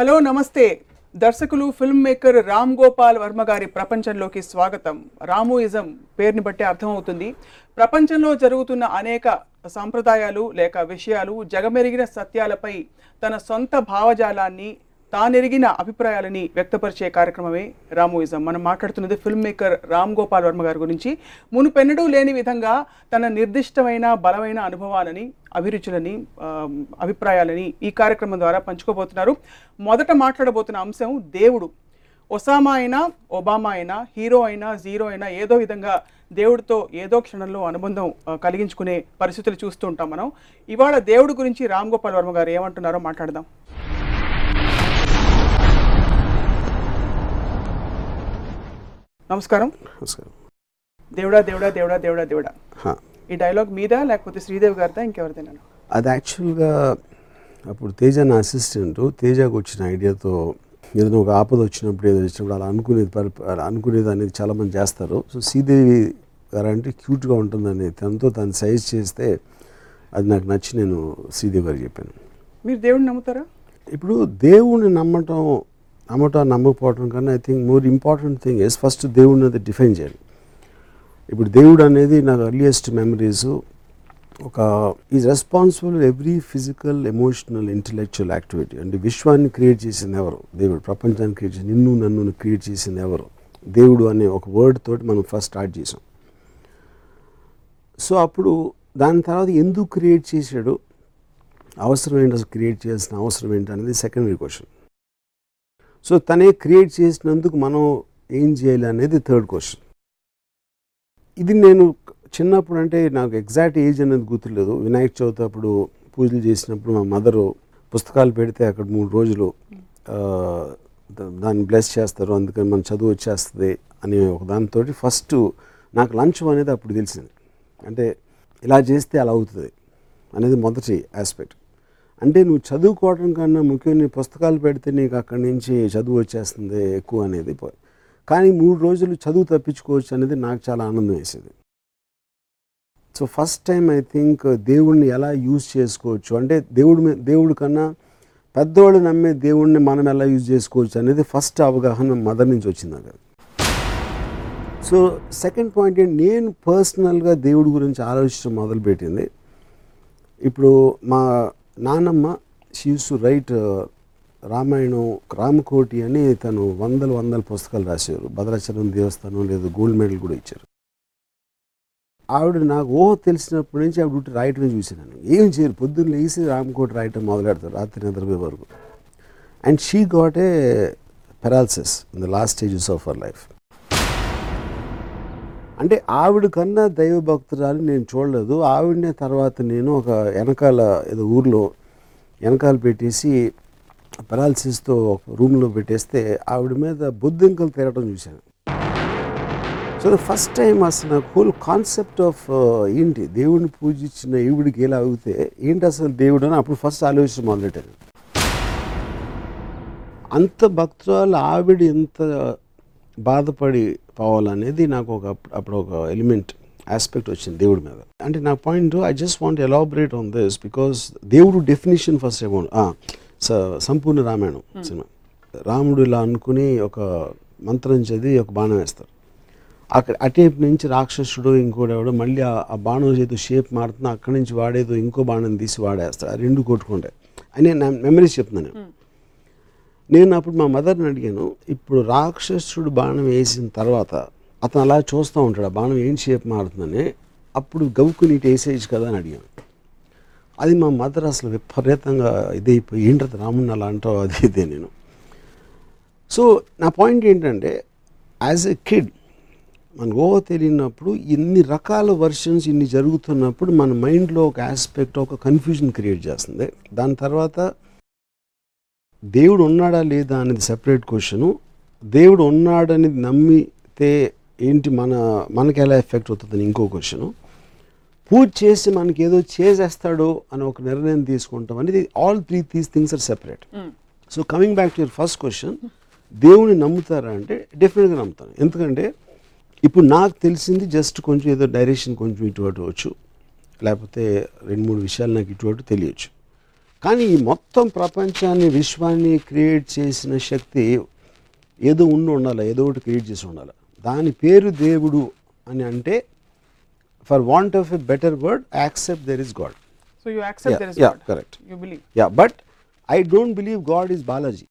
Hello నమస్తే. దర్శకులు film maker Ram Gopal Varma గారి ప్రపంచంలోకి స్వాగతం. రామోయిజం పేరుని బట్టి అర్థమవుతుంది. ప్రపంచంలో జరుగుతున్న అనేక సాంప్రదాయాలు లేక విషయాలు జగమెరిగిన సత్యాలపై తన సొంత భావజాలాన్ని తానెరిగిన అభిప్రాయాలని వ్యక్తపరిచే కార్యక్రమమే రామోయిజం. మనం మాట్లాడుతున్నది ఫిల్మ్ మేకర్ రామ్ గోపాల్ వర్మ గారి గురించి. మునుపెన్నడూ లేని విధంగా తన నిర్దిష్టమైన బలమైన అనుభవాలని అభిరుచులని అభిప్రాయాలని ఈ కార్యక్రమం ద్వారా పంచుకోబోతున్నారు. మొదట మాట్లాడబోతున్న అంశం దేవుడు. ఒసామా అయినా ఒబామా అయినా హీరో అయినా జీరో అయినా ఏదో విధంగా దేవుడితో ఏదో క్షణంలో అనుబంధం కలిగించుకునే పరిస్థితులు చూస్తూ ఉంటాం మనం. ఇవాళ దేవుడి గురించి రామ్ గోపాల్ వర్మ గారు ఏమంటున్నారో మాట్లాడదాం. నమస్కారం. నమస్కారం. దేవుడా దేవుడా దేవుడా దేవుడా దేవుడా. ఈ డైలాగ్ మీద లేకపోతే శ్రీదేవి గారిదా ఇంకెవరిదైనా? అది యాక్చువల్గా అప్పుడు తేజ నా అసిస్టెంట్ తేజకు వచ్చిన ఐడియాతో ఏదైనా ఒక ఆపద వచ్చినప్పుడు ఏదో వచ్చినప్పుడు అలా అనుకునేది పరి అలా అనుకునేది అనేది చాలామంది చేస్తారు. సో శ్రీదేవి గారు అంటే క్యూట్గా ఉంటుందని తనతో తను సైజ్ చేస్తే అది నాకు నచ్చి నేను శ్రీదేవి గారికి చెప్పాను. మీరు దేవుడిని నమ్ముతారా? ఇప్పుడు దేవుణ్ణి నమ్మటం నమ్మటం నమ్మకపోవటం కన్నా I think more important thing is first దేవుడిని అది డిఫైన్ చేయాలి. ఇప్పుడు దేవుడు అనేది నాకు అర్లియెస్ట్ మెమరీస్ ఒక is responsible every physical emotional intellectual activity అంటే విశ్వాన్ని క్రియేట్ చేసింది ఎవరు? దేవుడు. ప్రపంచాన్ని క్రియేట్ చేసి నిన్ను నన్ను క్రియేట్ చేసింది ఎవరు? దేవుడు అనే ఒక వర్డ్ తోటి మనం ఫస్ట్ స్టార్ట్ చేసాం. సో అప్పుడు దాని తర్వాత ఎందుకు క్రియేట్ చేశాడు? అవసరం ఏంటి? అసలు క్రియేట్ చేయాల్సిన అవసరం ఏంటి? అనేది సెకండరీ క్వశ్చన్ సో తనే క్రియేట్ చేసినందుకు మనం ఏం చేయాలి అనేది థర్డ్ క్వశ్చన్. ఇది నేను చిన్నప్పుడు అంటే నాకు ఎగ్జాక్ట్ ఏజ్ అనేది గుర్తులేదు. వినాయక చవితి అప్పుడు పూజలు చేసినప్పుడు మా మదరు పుస్తకాలు పెడితే అక్కడ మూడు రోజులు దాన్ని బ్లెస్ చేస్తారు. అందుకని మన చదువు వచ్చేస్తుంది అనే ఒక దానితో ఫస్ట్ నాకు లంచ్ అనేది అప్పుడు తెలిసింది. అంటే ఇలా చేస్తే అలా అవుతుంది అనేది మొదటి ఆస్పెక్ట్ అంటే నువ్వు చదువుకోవడం కన్నా ముఖ్యంగా పుస్తకాలు పెడితే నీకు అక్కడి నుంచి చదువు వచ్చేస్తుంది ఎక్కువ అనేది. కానీ మూడు రోజులు చదువు తప్పించుకోవచ్చు అనేది నాకు చాలా ఆనందం వేసేది. So first time I think దేవుడిని ఎలా యూజ్ చేసుకోవచ్చు? అంటే దేవుడి మీద దేవుడి కన్నా పెద్దవాళ్ళు నమ్మే దేవుడిని మనం ఎలా యూజ్ చేసుకోవచ్చు అనేది ఫస్ట్ అవగాహన మదర్ నుంచి వచ్చింది నాకు. సో సెకండ్ పాయింట్ ఏంటి? నేను పర్సనల్గా దేవుడి గురించి ఆలోచించడం మొదలుపెట్టింది. ఇప్పుడు మా నానమ్మ she's to write Ramayanam Ramakoti అని తను వందల వందల పుస్తకాలు రాశారు. భద్రాచలం దేవస్థానం లేదు గోల్డ్ మెడల్ కూడా ఇచ్చారు. ఆవిడ నాకు ఓహో తెలిసినప్పటి నుంచి ఆవిడ ఉట్టి రాయటమే చూశాను ఏం చేయరు పొద్దున్న లేచి రామకోటి రాయటం మొదలెడతారు రాత్రి నిద్రపోయే వరకు. And she got a paralysis in the last stages of our life అంటే ఆవిడ కన్నా దైవ భక్తురాలు నేను చూడలేదు. ఆవిడనే తర్వాత నేను ఒక వెనకాల ఏదో ఊర్లో వెనకాల పెట్టేసి పెరాలసిస్తో ఒక రూమ్లో పెట్టేస్తే ఆవిడ మీద బుద్ధింకలు తిరగడం చూశాను. సో ఫస్ట్ టైం అసలు నాకు హోల్ కాన్సెప్ట్ ఆఫ్ ఏంటి దేవుడిని పూజించిన ఈవిడికి ఎలా అవుతే ఏంటి అసలు దేవుడు అని అప్పుడు ఫస్ట్ ఆలోచన మొదలెట్టాను. అంత భక్తురాలు ఆవిడ ఎంత బాధపడి పోవాలనేది నాకు ఒక అప్పుడు- ఒక ఎలిమెంట్ ఆస్పెక్ట్ వచ్చింది దేవుడి మీద. అంటే నా point I just want elaborate on this because దేవుడు డెఫినేషన్ ఫస్ట్ అమౌంట్ సంపూర్ణ రామాయణం సినిమా. రాముడు ఇలా అనుకుని ఒక మంత్రం చదివి ఒక బాణం వేస్తారు. అక్కడ అటేపు నుంచి రాక్షసుడు ఇంకోటి ఎవడో మళ్ళీ ఆ- బాణం చేతి షేప్ మారుతున్నా అక్కడి నుంచి వాడేదో ఇంకో బాణం తీసి వాడేస్తాడు ఆ రెండు కొట్టుకుంటాయి. అని నా మెమరీస్ చెప్తున్నాను నేను. నేను అప్పుడు మా మదర్ని అడిగాను ఇప్పుడు రాక్షసుడు బాణం వేసిన తర్వాత అతను అలా చూస్తూ ఉంటాడు ఆ బాణం ఏం షేప్ మారుతుందని? అప్పుడు గవుకు నీటి వేసేయచ్చు కదా అని అడిగాను. అది మా మదర్ అసలు విపరీతంగా ఇదైపోయి ఏంటది రాముడిని అలా అంటావు? అది ఇదే నేను. సో నా పాయింట్ ఏంటంటే యాజ్ ఎ కిడ్ మన ఓ తెలియనప్పుడు ఇన్ని రకాల వర్షన్స్ ఇన్ని జరుగుతున్నప్పుడు మన మైండ్లో ఒక ఆస్పెక్ట్ ఒక కన్ఫ్యూజన్ క్రియేట్ చేస్తుంది. దాని తర్వాత దేవుడు ఉన్నాడా లేదా అనేది సెపరేట్ క్వశ్చను దేవుడు ఉన్నాడనేది నమ్మితే ఏంటి మన మనకి ఎలా ఎఫెక్ట్ అవుతుందని ఇంకో క్వశ్చను పూజ చేసి మనకి ఏదో చేసేస్తాడు అని ఒక నిర్ణయం తీసుకుంటాం అనేది all three these things are separate so coming back to your first question దేవుని నమ్ముతారా అంటే డెఫినెట్గా నమ్ముతాను. ఎందుకంటే ఇప్పుడు నాకు తెలిసింది జస్ట్ కొంచెం ఏదో డైరెక్షన్ కొంచెం ఇటు అటు వచ్చు. లేకపోతే రెండు మూడు విషయాలు నాకు ఇటు అటు తెలియచ్చు. కానీ ఈ మొత్తం ప్రపంచాన్ని విశ్వాన్ని క్రియేట్ చేసిన శక్తి ఏదో ఉండి ఉండాలి ఏదో ఒకటి క్రియేట్ చేసి ఉండాలి. దాని పేరు దేవుడు అని అంటే for want of a better word accept there is God so you accept there is correct. You believe yeah but I don't believe God is Balaji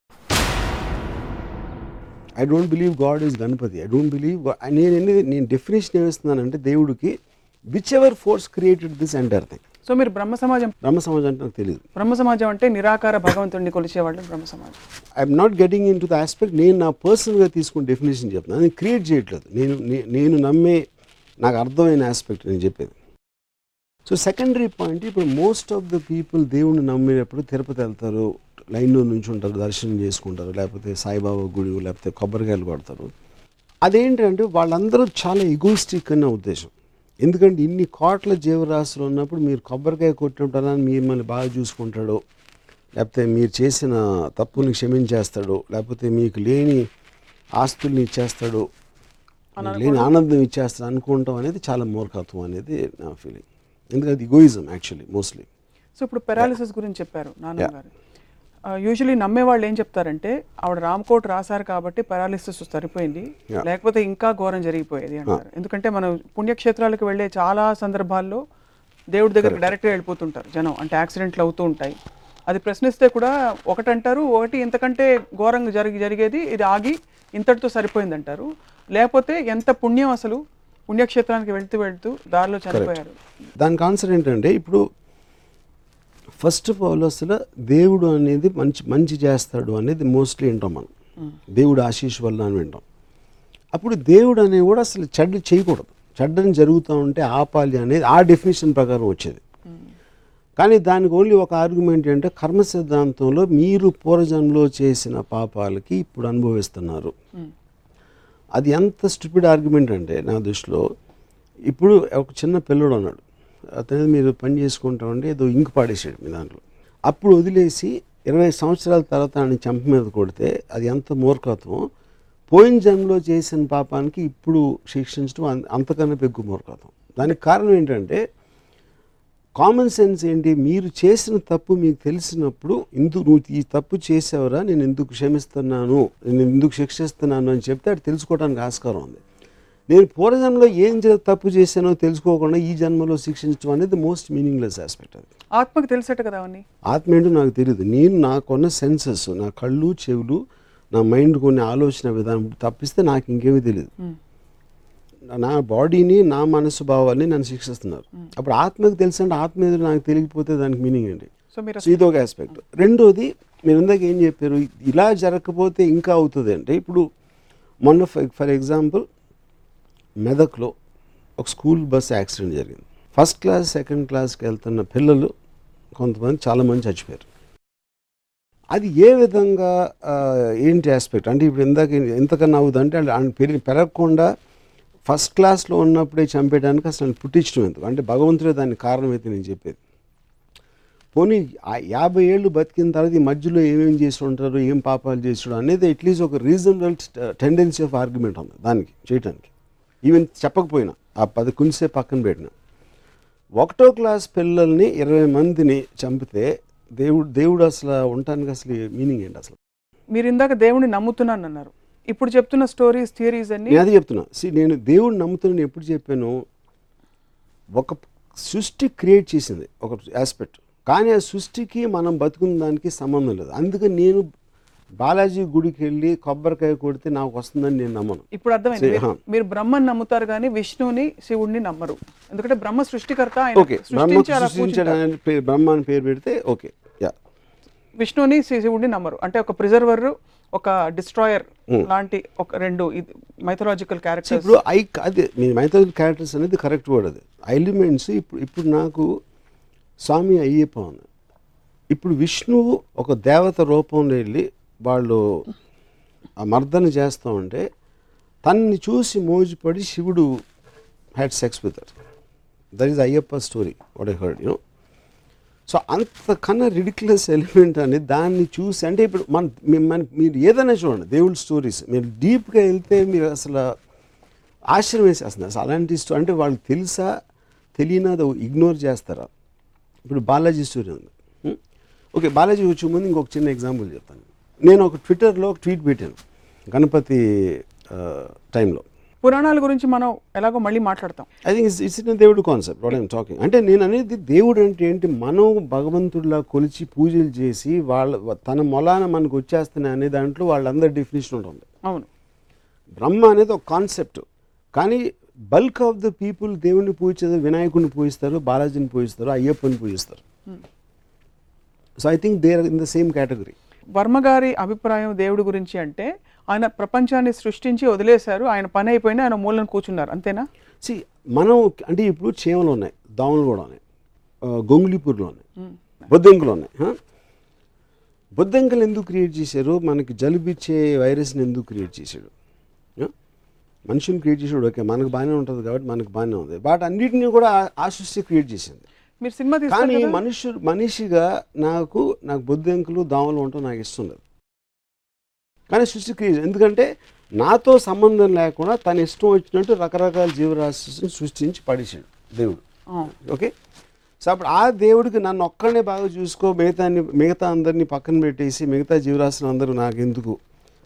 I don't believe God is Ganapati I don't believe నేను ఎన్ని- నేను definition ఏమిస్తున్నానంటే దేవుడికి whichever force created this entire thing so మీరు బ్రహ్మ సమాజం బ్రహ్మ సమాజం అంటే నాకు తెలియదు బ్రహ్మ సమాజం అంటే నిరాకార భగవంతుడిని కొలిచేవాళ్ళు Brahma Samajam. I'm not getting into the aspect నేను నా పర్సనల్గా తీసుకుని డెఫినేషన్ చెప్తున్నాను నేను క్రియేట్ చేయట్లేదు. నేను నేను నమ్మే నాకు అర్థమైన ఆస్పెక్ట్ నేను చెప్పేది. సో సెకండరీ పాయింట్ ఇప్పుడు మోస్ట్ ఆఫ్ ద పీపుల్ దేవుణ్ణి నమ్మేటప్పుడు తిరుపతి వెళ్తారు లైన్లో నుంచి ఉంటారు దర్శనం చేసుకుంటారు లేకపోతే సాయిబాబా గుడి లేకపోతే కొబ్బరికాయలు కొడతారు. అదేంటంటే వాళ్ళందరూ చాలా ఎగోయిస్టిక్ అన్న ఉద్దేశం. ఎందుకంటే ఇన్ని కోట్ల జీవరాశులు ఉన్నప్పుడు మీరు కొబ్బరికాయ కొట్టినప్పుడు మీరు మళ్ళీ బాగా చూసుకుంటాడు. లేకపోతే మీరు చేసిన తప్పుని క్షమించేస్తాడు. లేకపోతే మీకు లేని ఆస్తుల్ని ఇచ్చేస్తాడు. లేని ఆనందం ఇచ్చేస్తాడు అనుకుంటాం అనేది చాలా మూర్ఖత్వం అనేది నా ఫీలింగ్ ఎందుకంటే ఇగోయిజం యాక్చువల్లీ మోస్ట్లీ సో ఇప్పుడు పెరాలిసిస్ గురించి చెప్పారు నాన్న గారు యూజువలీ నమ్మే వాళ్ళు ఏం చెప్తారంటే ఆవిడ రామ్కోట్ రాశారు కాబట్టి పెరాలిసిస్ సరిపోయింది. లేకపోతే ఇంకా ఘోరం జరిగిపోయేది అంటారు. ఎందుకంటే మనం పుణ్యక్షేత్రాలకు వెళ్ళే చాలా సందర్భాల్లో దేవుడి దగ్గరికి డైరెక్ట్గా వెళ్ళిపోతుంటారు జనం. అంటే యాక్సిడెంట్లు అవుతూ ఉంటాయి. అది ప్రశ్నిస్తే కూడా ఒకటంటారు ఒకటి ఇంతకంటే ఘోరంగా జరిగి జరిగేది ఇది ఆగి ఇంతటితో సరిపోయింది అంటారు లేకపోతే ఎంత పుణ్యం అసలు పుణ్యక్షేత్రానికి వెళ్తూ వెళ్తూ దారిలో చనిపోయారు. దానికి ఆన్సర్ ఏంటంటే ఇప్పుడు ఫస్ట్ ఆఫ్ ఆల్ అసలు దేవుడు అనేది మంచి మంచి చేస్తాడు అనేది మోస్ట్లీ వింటాం మనం. దేవుడు ఆశీష్ వల్ల అని వింటాం. అప్పుడు దేవుడు అనేది కూడా అసలు చెడ్డ చేయకూడదు. చెడ్డని జరుగుతూ ఉంటే ఆపాలి అనేది ఆ డెఫినేషన్ ప్రకారం వచ్చేది. కానీ దానికి ఓన్లీ ఒక ఆర్గ్యుమెంట్ ఏంటంటే కర్మ సిద్ధాంతంలో మీరు పూర్వజన్మలో చేసిన పాపాలకి ఇప్పుడు అనుభవిస్తున్నారు. అది ఎంత స్టూపిడ్ ఆర్గ్యుమెంట్ అంటే నా దృష్టిలో ఇప్పుడు ఒక చిన్న పిల్లడు అన్నాడు అతను మీరు పని చేసుకుంటా ఉంటే ఏదో ఇంకు పాడేసాడు మీ దాంట్లో. అప్పుడు వదిలేసి ఇరవై సంవత్సరాల తర్వాత ఆయన చెంప మీద కొడితే అది ఎంత మూర్ఖత్వం. పోయిన జన్మలో చేసిన పాపానికి ఇప్పుడు శిక్షించడం అంతకన్నా పెగ్గు మూర్ఖత్వం. దానికి కారణం ఏంటంటే కామన్ సెన్స్ ఏంటి? మీరు చేసిన తప్పు మీకు తెలిసినప్పుడు ఇందుకు నువ్వు ఈ తప్పు చేసావరా? నేను ఎందుకు క్షమిస్తున్నాను? నేను ఎందుకు శిక్షిస్తున్నాను? అని చెప్తే అది తెలుసుకోవడానికి ఆస్కారం ఉంది. నేను పూర్వజన్మలో ఏం తప్పు చేశానో తెలుసుకోకుండా ఈ జన్మలో శిక్షించడం అనేది మోస్ట్ మీనింగ్లెస్ ఆస్పెక్ట్ అది. ఆత్మకి తెలిసేట కదా అవన్నీ. ఆత్మ ఏంటో నాకు తెలియదు నేను నాకున్న సెన్సెస్ నా కళ్ళు చెవులు నా మైండ్ కొన్ని ఆలోచన విధానం తప్పిస్తే నాకు ఇంకేమీ తెలియదు నా బాడీని నా మనసు భావాల్ని నన్ను శిక్షిస్తున్నారు. అప్పుడు ఆత్మకు తెలుసు అంటే ఆత్మ ఏదో నాకు తెలియకపోతే దానికి మీనింగ్ మీరు సో ఇది ఒక ఆస్పెక్ట్ రెండోది మీరు ఇందాక ఏం చెప్పారు ఇలా జరగకపోతే ఇంకా అవుతుంది అంటే ఇప్పుడు మొన్న ఫర్ ఎగ్జాంపుల్ మెదక్లో ఒక స్కూల్ బస్ యాక్సిడెంట్ జరిగింది. ఫస్ట్ క్లాస్ సెకండ్ క్లాస్కి వెళ్తున్న పిల్లలు కొంతమంది చాలామంది చచ్చిపోయారు. అది ఏ విధంగా ఏంటి ఆస్పెక్ట్ అంటే ఇప్పుడు ఇందాక ఎంతకన్నా అవుదంటే అంటే ఆయన పెరిగి పెరగకుండా ఫస్ట్ క్లాస్లో ఉన్నప్పుడే చంపేయడానికి అసలు పుట్టించడం ఎందుకు? అంటే భగవంతుడే దానికి కారణం అయితే నేను చెప్పేది. పోనీ ఆ యాభై ఏళ్ళు బతికిన తర్వాత ఈ మధ్యలో ఏమేమి చేసి ఉంటారు ఏం పాపాలు చేసాడు అనేది అట్లీస్ట్ ఒక రీజనబుల్ టెండెన్సీ ఆఫ్ ఆర్గ్యుమెంట్ ఉంది దానికి చేయటానికి. ఈవెన్ చెప్పకపోయినా ఆ పది కుంసే పక్కన పెట్టిన. ఒకటో క్లాస్ పిల్లల్ని ఇరవై మందిని చంపితే దేవుడు దేవుడు అసలు ఉండటానికి అసలు మీనింగ్ ఏంటి అసలు? మీరు ఇందాక దేవుడిని నమ్ముతున్నాను అన్నారు. ఇప్పుడు చెప్తున్న స్టోరీస్ థియరీస్ అన్ని నేను అది చెప్తున్నా. నేను దేవుడు నమ్ముతున్నాను ఎప్పుడు చెప్పాను? ఒక సృష్టి క్రియేట్ చేసింది ఒక ఆస్పెక్ట్ కానీ ఆ సృష్టికి మనం బతుకున్న దానికి సంబంధం లేదు. అందుకని నేను బాలాజీ గుడికి వెళ్ళి కొబ్బరికాయ కొడితే నాకు వస్తుందని నేను నమ్మను. ఇప్పుడు అర్థమైంది. మీరు- బ్రహ్మని నమ్ముతారు కానీ విష్ణుని శివుడిని నమ్మరు. ఎందుకంటే బ్రహ్మ సృష్టికర్త ఆయన ఓకే బ్రహ్మ సృష్టించి అలా సృష్టించడం పూజించారు. అనే పేరు బ్రహ్మ అని పేరు పెడితే ఓకే యా. విష్ణుని శి- శివుడిని నమ్మరు. అంటే ఒక ప్రిజర్వర్ ఒక డిస్ట్రాయర్ లాంటి ఒక రెండు మైథలాజికల్ క్యారెక్టర్స్ ఇప్పుడు ఐ అదే మీ మైథాలజీ క్యారెక్టర్స్ అనేది కరెక్ట్ వర్డ్ అది. ఎలిమెంట్స్ ఇప్పుడు ఇప్పుడు నాకు స్వామి అయ్యప్ప ఉంది. ఇప్పుడు విష్ణువు ఒక దేవత రూపంలో వెళ్ళి వాళ్ళు ఆ మర్దన చేస్తూ ఉంటే తన్ని చూసి మోజుపడి శివుడు had sex with that is Ayyappa story what I heard you know so అంతకన్నా రిడిక్యులస్ ఎలిమెంట్ అని దాన్ని చూసి అంటే ఇప్పుడు మన మీ- మన మీరు ఏదైనా చూడండి దేవుడి స్టోరీస్ మీరు డీప్గా వెళ్తే మీరు అసలు ఆశ్చర్యం వేసేస్తుంది. అసలు అలాంటి స్టోరీ అంటే వాళ్ళకి తెలుసా? తెలియనా? అది ఇగ్నోర్ చేస్తారా? ఇప్పుడు బాలాజీ స్టోరీ ఉంది. Hmm? ఓకే బాలాజీ వచ్చే ముందు ఇంకొక చిన్న ఎగ్జాంపుల్ చెప్తాను. నేను ఒక ట్విట్టర్లో ట్వీట్ పెట్టాను గణపతి టైంలో. పురాణాల గురించి మనం ఎలాగో మళ్ళీ మాట్లాడతాం. ఐ థింక్ ఇట్స్ ఇట్స్ దేవుడు కాన్సెప్ట్ వాట్ ఐమ్ టాకింగ్ అంటే నేను అనేది దేవుడు అంటే ఏంటి? మనం భగవంతుడిలా కొలిచి పూజలు చేసి వాళ్ళ తన మొలాన మనకు వచ్చేస్తున్నాయి అనే దాంట్లో వాళ్ళందరి డెఫినేషన్ ఉంటుంది. అవును. బ్రహ్మ అనేది ఒక కాన్సెప్ట్ కానీ బల్క్ ఆఫ్ ద పీపుల్ దేవుణ్ణి పూజించేది వినాయకుడిని పూజిస్తారు బాలాజీని పూజిస్తారు అయ్యప్పని పూజిస్తారు. So I think they are in the same category Varma గారి అభిప్రాయం దేవుడి గురించి అంటే ఆయన ప్రపంచాన్ని సృష్టించి వదిలేశారు ఆయన పని అయిపోయింది ఆయన మూలను కూర్చున్నారు అంతేనా? సి మనం అంటే ఇప్పుడు చీమలు ఉన్నాయి దోమలు కూడా ఉన్నాయి ఆ, గొంగుళిపూర్లో ఉన్నాయి బొద్దింకలు ఉన్నాయి? బొద్దింకలు ఎందుకు క్రియేట్ చేశారు? మనకి జలుబిచ్చే వైరస్ని ఎందుకు క్రియేట్ చేశాడు? మనిషిని క్రియేట్ చేసాడు ఓకే మనకు బాగానే ఉంటుంది కాబట్టి మనకు బాగానే ఉంది. బట్ అన్నిటిని కూడా ఆ- ఆ సృష్టి క్రియేట్ చేసింది. మీరు సినిమా కానీ కదా? మనుషులు మనిషిగా నాకు నాకు బొద్దింకలు దోమలు ఉండటం నాకు ఇష్టం లేదు. కానీ సృష్టి క్రియేట్ ఎందుకంటే నాతో సంబంధం లేకుండా తన ఇష్టం వచ్చినట్టు రకరకాల జీవరాశిని సృష్టించి పడేసాడు దేవుడు. ఓకే? సో అప్పుడు ఆ దేవుడికి నన్ను ఒక్కడనే బాగా చూసుకో మిగతా మిగతా అందరినీ పక్కన పెట్టేసి మిగతా జీవరాశులు అందరూ నాకెందుకు?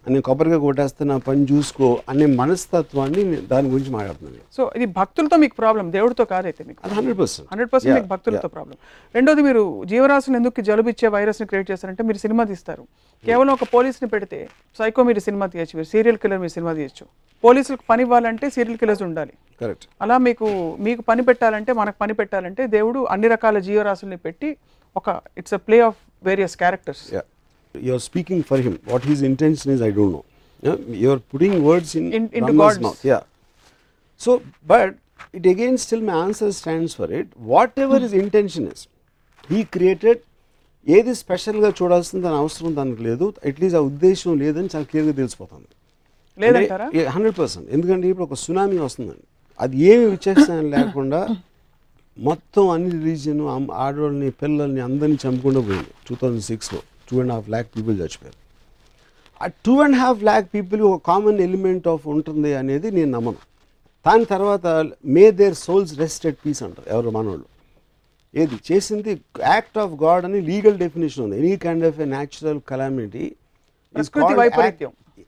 అని కొబ్బరిగా కొట్టేస్తే నా పని చూసుకో అనే మనస్తత్వాన్ని నేను దాని గురించి మాట్లాడుతున్నాను. సో ఇది భక్తులతో మీకు ప్రాబ్లం దేవుడితో కాదైతే మీకు. అది హండ్రెడ్ పర్సెంట్ హండ్రెడ్ పర్సెంట్ మీకు భక్తులతో ప్రాబ్లం రెండోది మీరు జీవరాశులు ఎందుకు జలుబు ఇచ్చే వైరస్ని క్రియేట్ చేస్తారంటే మీరు సినిమా తీస్తారు. కేవలం ఒక పోలీస్ని పెడితే సైకో మీరు సినిమా తీయచ్చు మీరు సీరియల్ కిల్లర్ మీరు సినిమా తీయచ్చు. పోలీసులకు పని ఇవ్వాలంటే సీరియల్ కిల్లర్స్ ఉండాలి. కరెక్ట్ అలా మీకు మీకు పని పెట్టాలంటే మనకు పని పెట్టాలంటే దేవుడు అన్ని రకాల జీవరాశుల్ని పెట్టి ఒక it's a play of various characters Yeah. You're speaking for him. What his intention is, I don't know. Yeah? You're putting words in, In- into God's. mouth. Yeah. So, but it again still my answer stands for it. Whatever his intention is, he created ఏది స్పెషల్గా చూడాల్సిన దాని అవసరం దానికి లేదు at least ఆ ఉద్దేశం లేదని చాలా క్లియర్గా తెలిసిపోతుంది హండ్రెడ్ పర్సెంట్ ఎందుకంటే ఇప్పుడు ఒక సునామీ వస్తుందండి అది ఏమి విచక్షణ లేకుండా మొత్తం అన్ని రిలీజియన్ ఆడవాళ్ళని పిల్లల్ని అందరినీ చంపకుండా పోయింది టూ థౌజండ్ సిక్స్లో two and half lakh people చచ్చిపోయారు. ఆ two and half lakh people ఒక కామన్ ఎలిమెంట్ ఆఫ్ ఉంటుంది అనేది నేను నమ్మను. దాని తర్వాత may their souls rest at peace అంటారు ఎవరు మనోళ్ళు. ఏది? చేసింది యాక్ట్ ఆఫ్ గాడ్ అని లీగల్ డెఫినేషన్ ఉంది. Any kind of a natural calamity.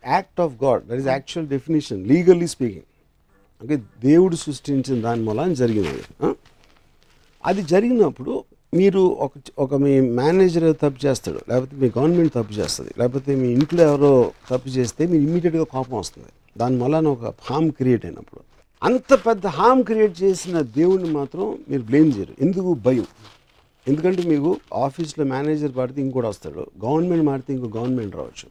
Act of God that is actual definition legally speaking okay దేవుడు సృష్టించిన దాని అది ఆ? అది జరిగినప్పుడు మీరు ఒక ఒక మీ మేనేజర్ తప్పు చేస్తాడు లేకపోతే మీ గవర్నమెంట్ తప్పు చేస్తుంది లేకపోతే మీ ఇంట్లో ఎవరో తప్పు చేస్తే మీరు ఇమీడియట్గా కోపం వస్తుంది. దాని వలన ఒక హామ్ క్రియేట్ అయినప్పుడు. అంత పెద్ద హామ్ క్రియేట్ చేసిన దేవుణ్ణి మాత్రం మీరు బ్లేమ్ చేయరు. ఎందుకు? భయం. ఎందుకంటే మీకు ఆఫీస్లో మేనేజర్ మారితే ఇంకోటి వస్తాడు గవర్నమెంట్ మారితే ఇంకో గవర్నమెంట్ రావచ్చు.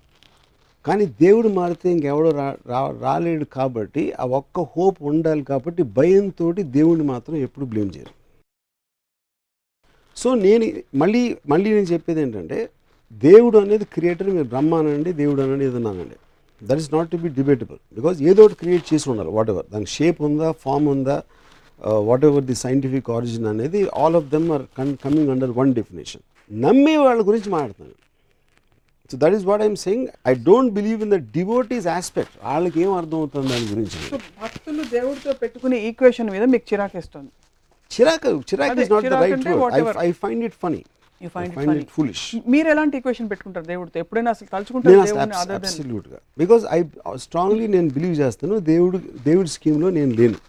కానీ దేవుడు మారితే ఇంకెవడో రా రా- రాలేడు కాబట్టి ఆ ఒక్క హోప్ ఉండాలి కాబట్టి భయంతో దేవుడిని మాత్రం ఎప్పుడు బ్లేమ్ చేయరు. సో నేను మళ్ళీ మళ్ళీ నేను చెప్పేది ఏంటంటే దేవుడు అనేది క్రియేటర్ మీరు బ్రహ్మ అనండి దేవుడు అనండి ఏదన్నా అనండి. That is not to be debatable because ఏదో ఒకటి క్రియేట్ చేసి ఉండాలి వాట్ ఎవర్ దానికి షేప్ ఉందా ఫామ్ ఉందా what ever the scientific origin అనేది all of them are con coming under one definition నమ్మే వాళ్ళ గురించి మాట్లాడతాను so that is what I'm saying I don't believe in the devotees aspect వాళ్ళకి ఏం అర్థం అవుతుంది దాని గురించి? సో భక్తులు దేవుడితో పెట్టుకునే ఈక్వేషన్ మీద మీకు చిరాకేస్తుంది. చిరాకు చిరాక్ is not the right word. I find it funny it find. It foolish మీరు ఎలాంటి ఈక్వేషన్ పెట్టుకుంటారు దేవుడితో? ఎప్పుడైనా అసలు తలుచుకుంటారు దేవుడిని అదర్ దెన్ అబ్సల్యూట్గా బికాజ్ ఐ స్ట్రాంగ్లీ నేను బిలీవ్ చేస్తాను దేవుడు దేవుడి నేను లేను.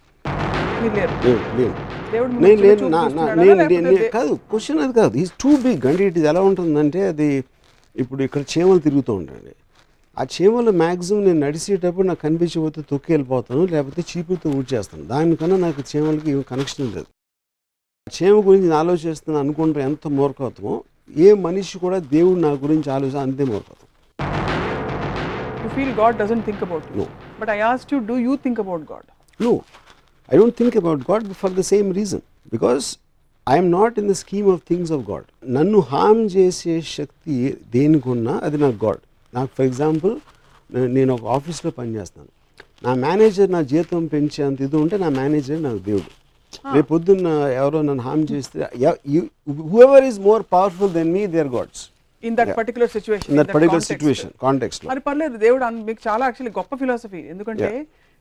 లేను దేవుడు నేను లేను? నేను కాదు క్వశ్చన్ అది కాదు. ఈజ్ టూ బిగ్ అంటే ఇట్ ఎలా ఉంటుందంటే అది ఇప్పుడు ఇక్కడ చీమలు తిరుగుతూ ఉంటాయండి ఆ చీమలు మ్యాక్సిమం నేను నడిచేటప్పుడు నాకు కనిపించకపోతే తొక్కి వెళ్ళిపోతాను లేకపోతే చీపుతో ఊడ్చేస్తాను. దానికన్నా నాకు చీమలకి కనెక్షన్ లేదు. క్షేమ గురించి ఆలోచిస్తున్నాను అనుకుంటే ఎంత మూర్ఖత్వం? ఏ మనిషి కూడా దేవుడు నా గురించి ఆలోచన అంతే మూర్ఖత్వం. Feel God doesn't think about you but I ask you do you think about గాడ్ను I don't think about God for the same reason because I am not in the scheme of things of God నన్ను harm చేసే శక్తి దేనికున్నా అది నాకు God నాకు for example నేను ఒక ఆఫీస్లో పనిచేస్తాను. నా మేనేజర్ నా జీతం పెంచే అంత ఇది ఉంటే నా మేనేజర్ నాకు దేవుడు. రేపు పొద్దున్న ఎవరో నన్ను హామ్ చేస్తే whoever is more powerful than me their gods In that particular situation. In that particular. Situation కాంటెక్స్లో అది పర్లేదు దేవుడు మీకు చాలా యాక్చువల్లీ గొప్ప ఫిలాసఫీ ఎందుకంటే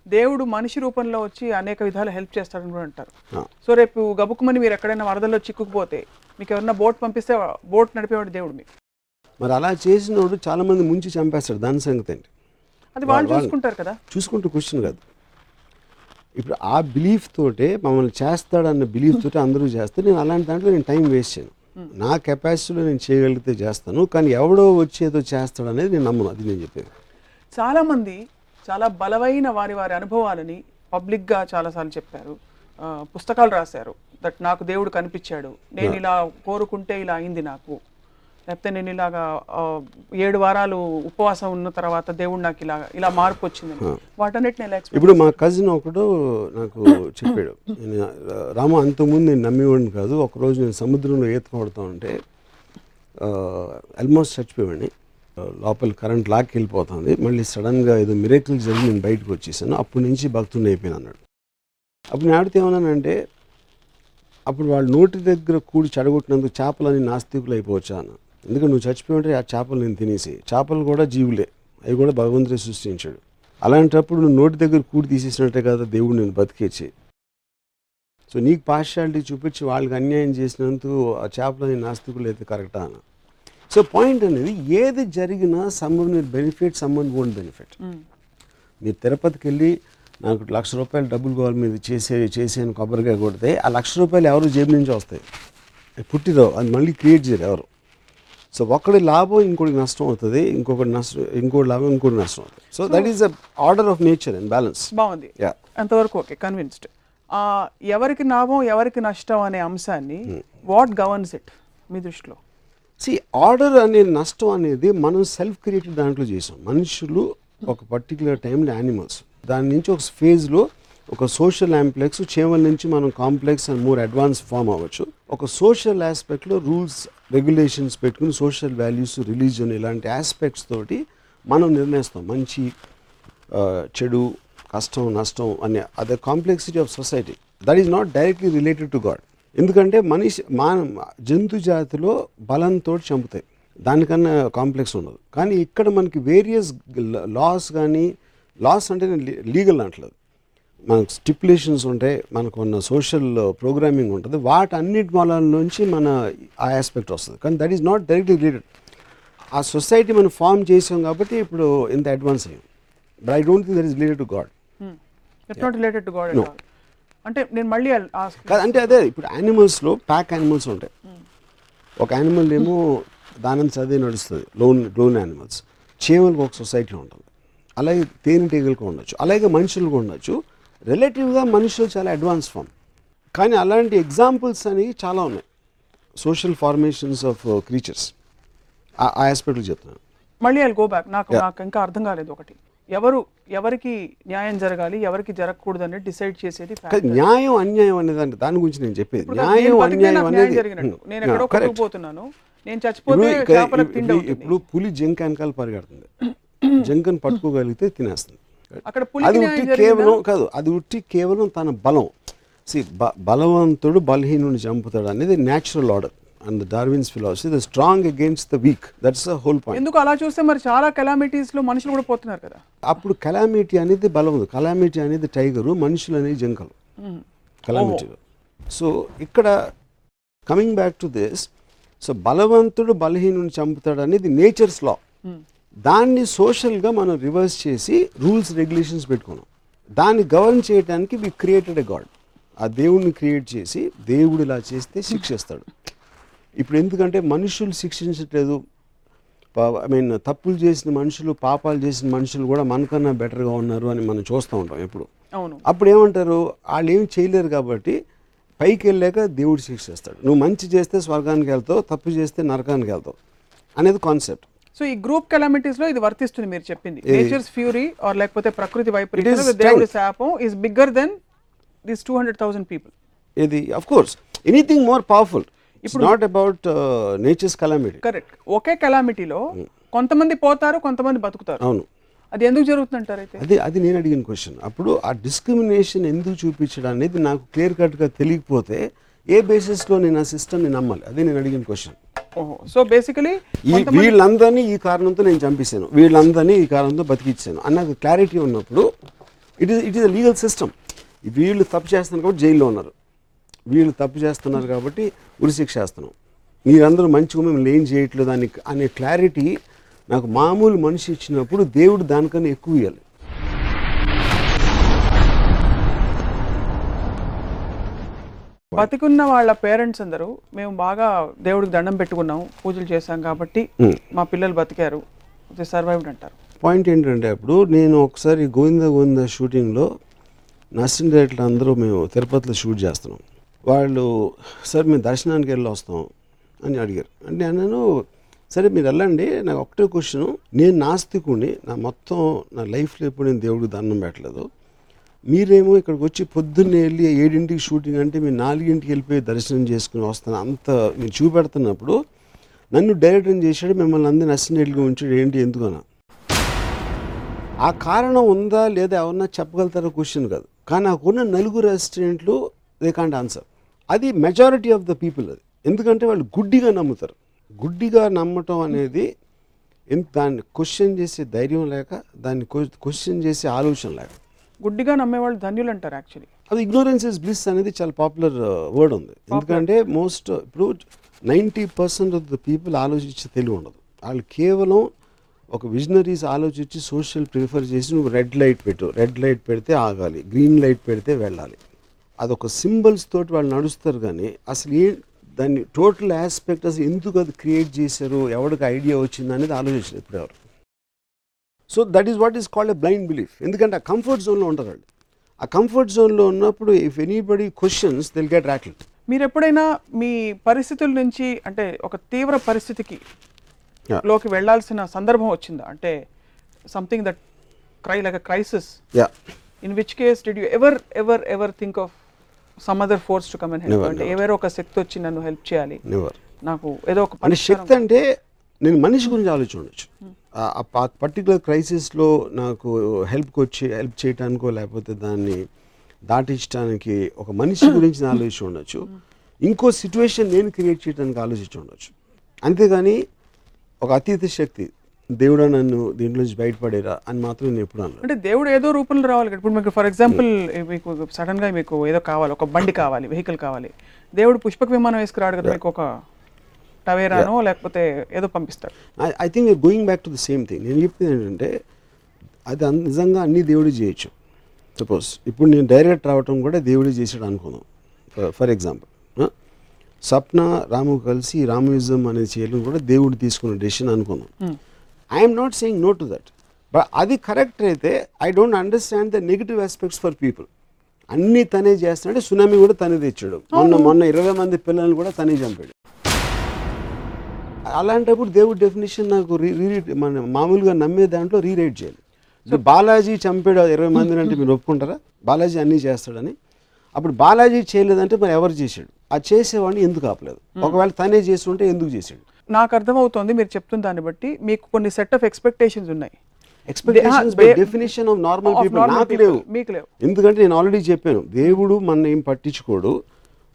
దేవుడు మనిషి రూపంలో వచ్చి అనేక విధాలు హెల్ప్ చేస్తాడని కూడా అంటారు. సో రేపు గబుక్కుమని మీరు ఎక్కడైనా వరదల్లో చిక్కుకుపోతే మీకు ఎవరన్నా బోట్ పంపిస్తే బోట్ నడిపేవాడు దేవుడు మీకు. మరి అలా చేసినోడు చాలా మంది ముంచి చంపేస్తాడు దాని సంగతి ఏంటి? అది వాళ్ళు వాళ్ళు- చూసుకుంటారు కదా. చూసుకుంటూ క్వశ్చన్ కాదు. ఇప్పుడు ఆ బిలీఫ్ తోటే మమ్మల్ని చేస్తాడన్న బిలీఫ్ తోటే అందరూ చేస్తే నేను అలాంటి దాంట్లో నేను టైం వేస్ట్ చేయను. నా కెపాసిటీలో నేను చేయగలిగితే చేస్తాను కానీ ఎవడో వచ్చి ఏదో చేస్తాడు అనేది నేను నమ్మను. అది నేను చెప్పేది. చాలా మంది చాలా బలమైన వారి వారి అనుభవాలని పబ్లిక్గా చాలాసార్లు చెప్పారు. పుస్తకాలు రాశారు. దట్ నాకు దేవుడు కనిపించాడు. నేను ఇలా కోరుకుంటే ఇలా అయింది నాకు. లేకపోతే నేను ఇలాగా ఏడు వారాలు ఉపవాసం ఉన్న తర్వాత దేవుడు నాకు ఇలా ఇలా మార్పు వచ్చిందని. వాటన్నిటిని ఎలా explain ఇప్పుడు మా కజిన్ ఒకడు నాకు చెప్పాడు. నేను రామ అంతకుముందు నేను నమ్మేవాడిని కాదు. ఒకరోజు నేను సముద్రంలో ఈత కొడుతూ ఉంటే ఆల్మోస్ట్ చచ్చిపోయాడిని ఆ, లోపల కరెంట్ లాక్కి వెళ్ళిపోతుంది. మళ్ళీ సడన్గా ఏదో మిరేకిల్ జరిగి నేను బయటకు వచ్చేసాను. అప్పటి నుంచి భక్తుడిని అయిపోయాను అన్నాడు. అప్పుడు నేను ఆడితే ఏమన్నానంటే అప్పుడు వాళ్ళ నోటి దగ్గర కూడి చెడగొట్టినందుకు చేపలని నాస్తికులు అయిపోవచ్చా ఎందుకంటే నువ్వు చచ్చిపోయి ఆ చేపలు నేను తినేసి చేపలు కూడా జీవులే అవి కూడా భగవంతుడే సృష్టించాడు. అలాంటప్పుడు నువ్వు నోటి దగ్గర కూడి తీసేసినట్టే కదా దేవుడు నేను బతికేచి సో నీకు పార్షాలిటీ చూపించి వాళ్ళకి అన్యాయం చేసినందుకు ఆ చేపలని నాస్తికులు అయితే కరెక్టా అన్న. సో పాయింట్ అనేది ఏది జరిగినా సమ్మన్ మీరు బెనిఫిట్ సమ్మన్ ఓన్ బెనిఫిట్. మీరు తిరుపతికి వెళ్ళి నాకు లక్ష రూపాయలు డబ్బులు కావాలి మీరు చేసే చేసేని కొబ్బరికాయ కొడితే ఆ లక్ష రూపాయలు ఎవరు జేబు నుంచి వస్తాయి? పుట్టిరావు అది మళ్ళీ క్రియేట్ చేయరు ఎవరు. సో ఒకటి లాభం ఇంకోటి నష్టం అవుతుంది. ఇంకొకటి నష్టం ఇంకోటి లాభం ఇంకోటి నష్టం అవుతుంది. So that is order of nature and balance బాగుంది. యా అంతవరకు ఓకే కన్విన్స్డ్ ఎవరికి లాభం ఎవరికి నష్టం అనే అంశాన్ని వాట్ గవర్న్స్ ఇట్ మీ దృష్టిలో? సి ఆర్డర్ అనే నష్టం అనేది మనం సెల్ఫ్ క్రియేటెడ్ దాంట్లో చేసాం. మనుషులు ఒక పర్టికులర్ టైంలో యానిమల్స్ దాని నుంచి ఒక ఫేజ్లో ఒక సోషల్ ఆంప్లెక్స్ చీమల నుంచి మనం complex and more advance form అవ్వచ్చు. ఒక సోషల్ ఆస్పెక్ట్లో రూల్స్ రెగ్యులేషన్స్ పెట్టుకుని సోషల్ వాల్యూస్ రిలీజన్ ఇలాంటి ఆస్పెక్ట్స్ తోటి మనం నిర్ణయిస్తాం. మంచి చెడు కష్టం నష్టం అనే అదే complexity of society that is not directly related to God ఎందుకంటే మనిషి మా జంతు జాతిలో బలంతో చంపుతాయి. దానికన్నా కాంప్లెక్స్ ఉండదు. కానీ ఇక్కడ మనకి వేరియస్ లాస్ కానీ లాస్ అంటే లీగల్ అంటలేదు. మనకు స్టిపులేషన్స్ ఉంటాయి మనకు ఉన్న సోషల్ ప్రోగ్రామింగ్ ఉంటుంది. వాటన్నిటి మూలాల నుంచి మన ఆ ఆస్పెక్ట్ వస్తుంది. కానీ that is not directly related ఆ సొసైటీ మనం ఫామ్ చేసాం కాబట్టి ఇప్పుడు ఇంత అడ్వాన్స్ అయ్యాం. But I don't think that is related to God not related to God అంటే నేను మళ్ళీ కాదు అంటే అదే ఇప్పుడు యానిమల్స్లో ప్యాక్ యానిమల్స్ ఉంటాయి. ఒక యానిమల్ ఏమో దానం చదివి నడుస్తుంది. లోన్ లోన్ యానిమల్స్ చీమలకు ఒక సొసైటీ ఉంటుంది. అలాగే తేనెటీగలకు ఉండొచ్చు. అలాగే మనుషులకు ఉండొచ్చు. రిలేటివ్గా మనుషులు చాలా అడ్వాన్స్ ఫామ్. కానీ అలాంటి ఎగ్జాంపుల్స్ అనేవి చాలా ఉన్నాయి. Social formations of creatures. ఆ ఆస్పెక్ట్లు చెప్తున్నాను. మళ్ళీ ఐ గో బ్యాక్ నాకు నాకు ఇంకా అర్థం కాలేదు ఒకటి. ఎవరు ఎవరికి న్యాయం జరగాలి ఎవరికి జరగకూడదు అనేది డిసైడ్ చేసేది న్యాయం అన్యాయం అనేది అంటే దాని గురించి నేను చెప్పేది. న్యాయం అన్యాయం అనేది. నేను ఎక్కడో. కొట్టుకుపోతున్నాను. నేను చచ్చిపోతే ఇప్పుడు- పులి జింక వెనకాల పరిగెడుతుంది. జింకను పట్టుకోగలిగితే తినేస్తుంది. అది ఉట్టి? కేవలం కాదు అది ఉట్టి కేవలం తన బలం. సి బలవంతుడు బలహీనుని చంపుతాడు అనేది natural order and Darwin's philosophy the strong against the weak that's the whole point ఎందుకు అలా చూస్తే మరి చాలా కెలామిటీస్లో మనుషులు కూడా పోతున్నారు కదా? అప్పుడు కలామిటీ అనేది బలం కలామిటీ అనేది టైగరు మనుషులు అనేది జింకలు. మ్మ్. కలామిటీలో సో ఇక్కడ coming back to this so బలవంతుడు బలహీనుని చంపుతాడు అనేది నేచర్స్ లా. దాన్ని సోషల్గా మనం రివర్స్ చేసి రూల్స్ రెగ్యులేషన్స్ పెట్టుకున్నాం. దాన్ని గవర్న్ చేయడానికి వి క్రియేటెడ్ ఎ గాడ్. ఆ దేవుడిని క్రియేట్ చేసి దేవుడు ఇలా చేస్తే శిక్షిస్తాడు. ఇప్పుడు ఎందుకంటే మనుషులు శిక్షించట్లేదు. ఐ మీన్ తప్పులు చేసిన మనుషులు పాపాలు చేసిన మనుషులు కూడా మనకన్నా బెటర్గా ఉన్నారు అని మనం చూస్తూ ఉంటాం ఎప్పుడు. అవును. అప్పుడు ఏమంటారు? వాళ్ళు ఏం చేయలేరు కాబట్టి పైకి వెళ్ళాక దేవుడు శిక్షిస్తాడు. నువ్వు మంచి చేస్తే స్వర్గానికి వెళ్తావు తప్పు చేస్తే నరకానికి వెళ్తావు అనేది కాన్సెప్ట్. సో ఈ గ్రూప్ కెలామిటీస్లో ఇది వర్తిస్తుంది మీరు చెప్పింది. నేచర్స్ ఫ్యూరీ ఆర్ లేకపోతే ప్రకృతి వైపరీత్యం. దేవుడి. శాపం is bigger than this two hundred thousand people ఇది of course anything more powerful it's not about nature's calamity correct ఒకే కెలామిటీలో కొంతమంది పోతారు కొంతమంది బతుకుతారు. అవును. అది ఎందుకు జరుగుతుందంటారు అయితే? అది అది నేను అడిగిన క్వశ్చన్ అప్పుడు ఆ డిస్క్రిమినేషన్ ఎందుకు చూపించడం అనేది నాకు క్లియర్ కట్గా తెలియకపోతే ఏ బేసిస్లో నేను ఆ సిస్టమ్ని నమ్మాలి. అదే నేను అడిగిన క్వశ్చన్ సో బేసికలీ ఈ వీళ్ళందరినీ ఈ కారణంతో నేను చంపేశాను. వీళ్ళందరినీ ఈ కారణంతో బతికిచ్చాను. అన్నది క్లారిటీ ఉన్నప్పుడు it is it is legal system వీళ్ళు తప్పు చేస్తున్నారు కాబట్టి జైల్లో ఉన్నారు. వీళ్ళు తప్పు చేస్తున్నారు కాబట్టి ఉరిశిక్ష వేస్తున్నాం మీరందరూ మంచిగా మిమ్మల్ని ఏం చేయట్లేదు అని అనే క్లారిటీ నాకు మామూలు మనిషి ఇచ్చినప్పుడు దేవుడు దానికన్నా ఎక్కువ ఇవ్వాలి బతికున్న వాళ్ళ పేరెంట్స్ అందరూ మేము బాగా దేవుడికి దండం పెట్టుకున్నాం పూజలు చేశాం కాబట్టి Hmm. మా పిల్లలు బతికారు. సర్వైవ్డ్ అంటారు. పాయింట్ ఏంటంటే అప్పుడు నేను ఒకసారి గోవింద గోవింద షూటింగ్లో నర్సింగ్ డైరెక్టర్ అందరూ మేము తిరుపతిలో షూట్ చేస్తున్నాం. వాళ్ళు సార్ మేము దర్శనానికి వెళ్ళి వస్తాం అని అడిగారు. అంటే నేను సరే మీరు వెళ్ళండి నాకు ఒకటే క్వశ్చన్. నేను నాస్తికుని నా మొత్తం నా లైఫ్లో ఎప్పుడు నేను దేవుడికి దండం పెట్టలేదు. మీరేమో ఇక్కడికి వచ్చి పొద్దున్నే వెళ్ళి ఏడింటికి షూటింగ్ అంటే మీరు నాలుగింటికి వెళ్ళిపోయి దర్శనం చేసుకుని వస్తాను. అంత మీరు చూపెడుతున్నప్పుడు నన్ను డైరెక్టర్ చేశాడు మిమ్మల్ని అందరిని అసినేట్గా ఉంచాడు. ఏంటి ఎందుకన్నా ఆ కారణం ఉందా లేదా ఎవరన్నా చెప్పగలుగుతారో క్వశ్చన్ కాదు. కానీ నాకున్న నలుగురు అసిస్టెంట్లు దే కాంట్ ఆన్సర్ అది మెజారిటీ ఆఫ్ ద పీపుల్ అది. ఎందుకంటే వాళ్ళు గుడ్డిగా నమ్ముతారు. గుడ్డిగా నమ్మటం అనేది ఎంత దాన్ని క్వశ్చన్ చేసే ధైర్యం లేక దాన్ని క్వశ్చన్ చేసే ఆలోచన లేక. గుడ్డిగా నమ్మేవాళ్ళు ధన్యులు అంటారు యాక్చువల్లీ అది ఇగ్నోరెన్స్ ఇస్ బ్లిస్ అనేది చాలా పాపులర్ వర్డ్ ఉంది. ఎందుకంటే మోస్ట్ ఇప్పుడు ninety percent of the people ఆలోచించే తెలివి ఉండదు. వాళ్ళు కేవలం ఒక విజనరీస్ ఆలోచించి సోషల్ ప్రిఫర్ చేసి నువ్వు రెడ్ లైట్ పెట్టు. రెడ్ లైట్ పెడితే ఆగాలి. గ్రీన్ లైట్ పెడితే వెళ్ళాలి. అదొక సింబల్స్ తోటి వాళ్ళు నడుస్తారు కానీ అసలు ఏ దాన్ని టోటల్ ఆస్పెక్ట్ అసలు ఎందుకు అది క్రియేట్ చేశారు? ఎవరికి ఐడియా వచ్చింది అనేది ఆలోచించారు ఇప్పుడు ఎవరు so that is what is called a blind belief ఎందుకంటే ఆ కంఫర్ట్ జోన్లో ఉంటారు వాళ్ళు. ఆ కంఫర్ట్ జోన్లో ఉన్నప్పుడు if anybody questions they'll get rattle మీరు ఎప్పుడైనా మీ పరిస్థితుల నుంచి అంటే ఒక తీవ్ర పరిస్థితికి. లోకి వెళ్ళాల్సిన సందర్భం వచ్చిందా? అంటే something that cry like a crisis yeah in which case did you ever ever ever think of some other force to come and help అంటే. ఎవరో ఒక శక్తి వచ్చి నన్ను హెల్ప్ చేయాలి. నాకు ఏదో ఒక శక్తి అంటే నేను మనిషి గురించి ఆలోచించవచ్చు ఆ పర్టికులర్ క్రైసిస్లో నాకు హెల్ప్కి వచ్చి హెల్ప్ చేయడానికో లేకపోతే దాన్ని దాటించడానికి ఒక మనిషి గురించి నేను ఆలోచించి ఉండొచ్చు. ఇంకో సిచ్యువేషన్ నేను క్రియేట్ చేయడానికి ఆలోచించి ఉండొచ్చు. అంతేగాని ఒక అతీత శక్తి దేవుడా నన్ను దీంట్లోంచి బయటపడేరా అని మాత్రం నేను ఎప్పుడు అనలేదు. అంటే దేవుడు ఏదో రూపంలో రావాలి కదా. ఇప్పుడు మీకు ఫర్ ఎగ్జాంపుల్ మీకు సడన్గా మీకు ఏదో కావాలి ఒక బండి కావాలి వెహికల్ కావాలి. దేవుడు పుష్పక విమానం వేసుకురాడు కదా మీకు ఒక టవేరానో లేకపోతే ఏదో పంపిస్తాడు I think we're going back to the same thing నేను చెప్పింది ఏంటంటే అది నిజంగా అన్ని దేవుడు చేయొచ్చు. సపోజ్ ఇప్పుడు నేను డైరెక్ట్ రావటం కూడా దేవుడే చేసాడు అనుకుందాం. ఫర్ ఎగ్జాంపుల్ సప్న రాము కలిసి రామయుజం అనేది చేయడం కూడా దేవుడు తీసుకున్న డెసిషన్ అనుకుందాం. I'm not saying no to that but అది కరెక్ట్ అయితే I don't understand the negative aspects for people అన్నీ తనే చేస్తున్నాడు సునామీ కూడా తనే తెచ్చాడు. మొన్న మొన్న ఇరవై మంది పిల్లల్ని కూడా తనే చంపాడు. అలాంటప్పుడు దేవుడి డెఫినేషన్ నాకు రీ రీరైట్ మన మామూలుగా నమ్మే దాంట్లో రీరైట్ చేయాలి. ఇప్పుడు బాలాజీ చంపాడు ఇరవై మందిని అంటే మీరు ఒప్పుకుంటారా? బాలాజీ అన్నీ చేస్తాడని. అప్పుడు బాలాజీ చేయలేదంటే మరి ఎవరు చేశాడు? ఆ చేసేవాడిని ఎందుకు ఆపలేదు? ఒకవేళ తనే చేసి ఉంటే ఎందుకు చేశాడు? నాకు అర్థమవుతోంది మీరు చెప్తున్న దాన్ని బట్టి మీకు కొన్ని సెట్ ఆఫ్ ఎక్స్పెక్టేషన్స్ ఉన్నాయి. Definition of normal Of people normal నాకు. లేవు. మీకు లేవు. ఎందుకంటే నేను ఆల్రెడీ చెప్పాను దేవుడు మన ఏం పట్టించుకోడు?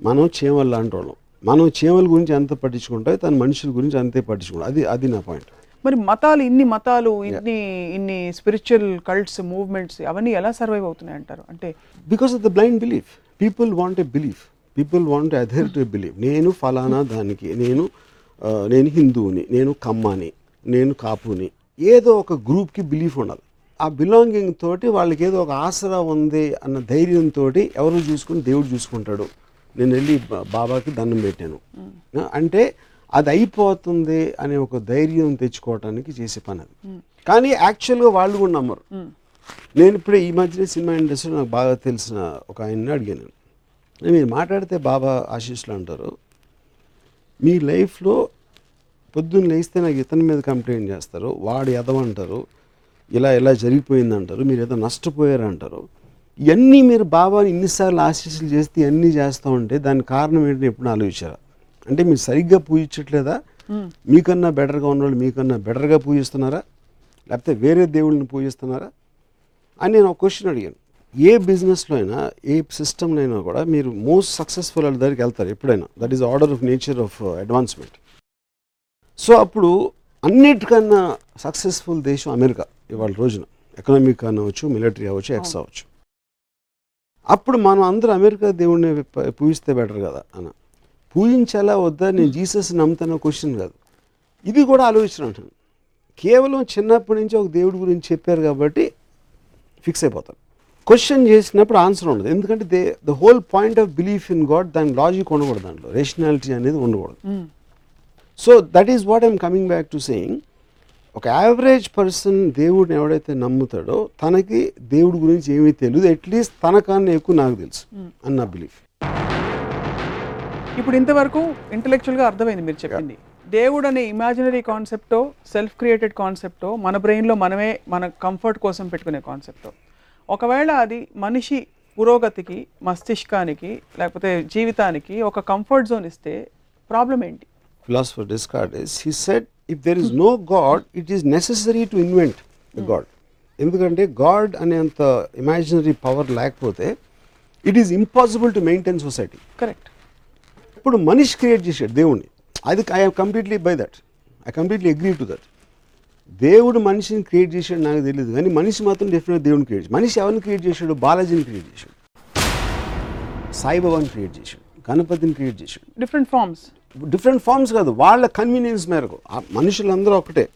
మనం చీమలు లాంటి వాళ్ళం. మనం చీమల గురించి ఎంత పట్టించుకుంటే తన మనుషుల గురించి అంతే పట్టించుకోడు అది అది నా పాయింట్ మరి మతాలు ఇన్ని మతాలు ఇన్ని ఇన్ని స్పిరిచువల్ కల్ట్స్ మూవ్మెంట్స్ అవన్నీ ఎలా సర్వైవ్ అవుతున్నాయి అంటారు? అంటే because of the blind belief people want a belief people want other to believe నేను ఫలానా దానికి నేను నేను హిందువుని నేను కమ్మాని నేను కాపుని ఏదో ఒక గ్రూప్కి బిలీఫ్ ఉండాలి. ఆ బిలాంగింగ్ తోటి వాళ్ళకి ఏదో ఒక ఆసరా ఉంది అన్న ధైర్యంతో ఎవరు చూసుకుని దేవుడు చూసుకుంటాడు. నేను వెళ్ళి బాబాకి దండం పెట్టాను. అంటే అది అయిపోతుంది అనే ఒక ధైర్యం తెచ్చుకోవటానికి చేసే పని అది. కానీ యాక్చువల్గా వాళ్ళు కూడా నమ్మరు. నేను ఇప్పుడే ఈ మధ్యనే సినిమా ఇండస్ట్రీలో నాకు బాగా తెలిసిన ఒక ఆయన్ని అడిగాను నేను. మీరు మాట్లాడితే బాబా ఆశీస్సులు అంటారు. మీ లైఫ్లో పొద్దున్న లేస్తే నాకు ఇతని మీద కంప్లైంట్ చేస్తారు. వాడు ఎదవంటారు ఇలా ఇలా జరిగిపోయింది అంటారు మీరు ఏదో నష్టపోయారు అంటారు ఇవన్నీ మీరు బాబాని ఇన్నిసార్లు ఆశీస్సులు చేస్తే ఇవన్నీ చేస్తూ ఉంటే దానికి కారణం ఏంటని ఎప్పుడు ఆలోచించారా అంటే మీరు సరిగ్గా పూజించట్లేదా? మీకన్నా బెటర్గా ఉన్నవాళ్ళు మీకన్నా బెటర్గా పూజిస్తున్నారా? లేకపోతే వేరే దేవుళ్ళని పూజిస్తున్నారా? అని నేను ఒక క్వశ్చన్ అడిగాను. ఏ బిజినెస్లో అయినా ఏ సిస్టంలో అయినా కూడా మీరు మోస్ట్ సక్సెస్ఫుల్ వాళ్ళ దగ్గరికి వెళ్తారు ఎప్పుడైనా. That is order of nature of advancement. So అప్పుడు అన్నిటికన్నా సక్సెస్ఫుల్ దేశం అమెరికా ఇవాళ రోజున. ఎకనామిక్ అవ్వచ్చు మిలిటరీ అవ్వచ్చు ఎక్స్ అవ్వచ్చు. అప్పుడు మనం అందరూ అమెరికా దేవుడిని పూజిస్తే బెటర్ కదా అన్న. పూజించాలా వద్దా? నేను జీసస్ నమ్ముతానో క్వశ్చన్ కాదు. ఇది కూడా ఆలోచన అంటాను కేవలం చిన్నప్పటి నుంచి ఒక దేవుడి గురించి చెప్పారు కాబట్టి ఫిక్స్ అయిపోతారు క్వశ్చన్ చేసినప్పుడు ఆన్సర్ ఉండదు. ఎందుకంటే they the whole point of belief in God దాని లాజిక్ ఉండకూడదు దాంట్లో. రేషనాలిటీ అనేది ఉండకూడదు. So that is what I'm coming back to saying ఒక యావరేజ్ పర్సన్ దేవుడిని ఎవడైతే నమ్ముతాడో తనకి దేవుడి గురించి ఏమీ తెలియదు. అట్లీస్ట్ తనకన్నా ఎక్కువ నాకు తెలుసు అని నా బిలీఫ్ ఇప్పుడు ఇంతవరకు intellectual గా అర్థమైంది మీరు చెప్పింది. దేవుడు అనే ఇమాజినరీ కాన్సెప్టో సెల్ఫ్ క్రియేటెడ్ కాన్సెప్టో మన బ్రెయిన్లో మనమే మన కంఫర్ట్ కోసం పెట్టుకునే కాన్సెప్టో ఒకవేళ అది మనిషి పురోగతికి మస్తిష్కానికి లేకపోతే జీవితానికి ఒక కంఫర్ట్ జోన్ ఇస్తే ప్రాబ్లం ఏంటి? Philosopher Descartes, he said, if there is no God, it is necessary to invent a God. ఎందుకంటే గాడ్ అనేంత ఇమాజినరీ పవర్ లేకపోతే it is impossible to maintain society correct ఇప్పుడు మనిషి క్రియేట్ చేశాడు దేవుణ్ణి. అది I completely by that I completely agree to that దేవుడు మనిషిని క్రియేట్ చేశాడు నాకు తెలియదు కానీ మనిషి మాత్రం డెఫినెట్ దేవుని క్రియేట్ మనిషి ఎవరిని క్రియేట్ చేశాడు? బాలాజీని క్రియేట్ చేశాడు. సాయిబాబాని క్రియేట్ చేశాడు. గణపతిని క్రియేట్ చేశాడు. డిఫరెంట్ ఫార్మ్స్ డిఫరెంట్ ఫార్మ్స్ కాదు వాళ్ళ కన్వీనియన్స్ మేరకు. ఆ మనుషులందరూ ఒకటే.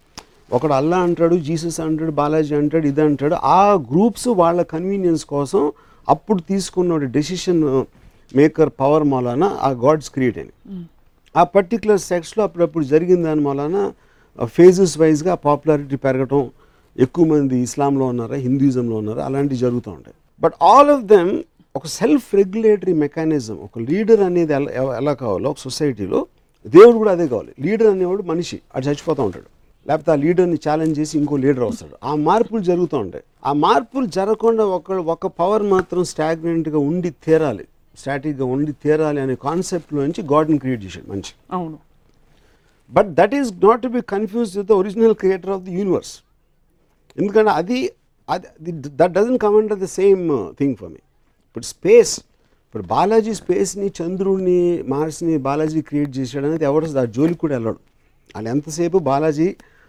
ఒకడు అల్లా అంటాడు జీసస్ అంటాడు బాలాజీ అంటాడు ఇది అంటాడు. ఆ గ్రూప్స్ వాళ్ళ కన్వీనియన్స్ కోసం అప్పుడు తీసుకున్న డెసిషన్ మేకర్ పవర్ మూలాన ఆ గాడ్స్ క్రియేట్ అయినాయి. ఆ పర్టికులర్ సెక్స్లో అప్పుడప్పుడు జరిగిన దాని మూలాన ఫేజెస్ వైజ్గా పాపులారిటీ పెరగటం ఎక్కువ మంది ఇస్లాంలో ఉన్నారా హిందూయిజంలో ఉన్నారా అలాంటివి జరుగుతూ ఉంటాయి. బట్ ఆల్ ఆఫ్ దెమ్ ఒక సెల్ఫ్ రెగ్యులేటరీ మెకానిజం ఒక లీడర్ అనేది ఎలా కావాలో ఒక సొసైటీలో దేవుడు కూడా అదే కావాలి. లీడర్ అనేవాడు మనిషి అటు చచ్చిపోతూ ఉంటాడు. లేకపోతే ఆ లీడర్ని ఛాలెంజ్ చేసి ఇంకో లీడర్ వస్తాడు. ఆ మార్పులు జరుగుతూ ఉంటాయి. ఆ మార్పులు జరగకుండా ఒక ఒక పవర్ మాత్రం స్టాగ్నెంట్గా ఉండి తీరాలి. స్టాటిక్గా ఉండి తీరాలి అనే కాన్సెప్ట్లో నుంచి గాడ్ని క్రియేట్ చేశాడు మనిషి. అవును. But that is not to be confuse with the original creator of the universe ఎందుకంటే అది అది that doesn't come under the same thing for me ఇప్పుడు స్పేస్ ఇప్పుడు బాలాజీ స్పేస్ని చంద్రుడిని మార్స్ని బాలాజీ క్రియేట్ చేశాడు అనేది ఎవరు ఆ జోలికి కూడా వెళ్ళడు. వాళ్ళు ఎంతసేపు బాలాజీ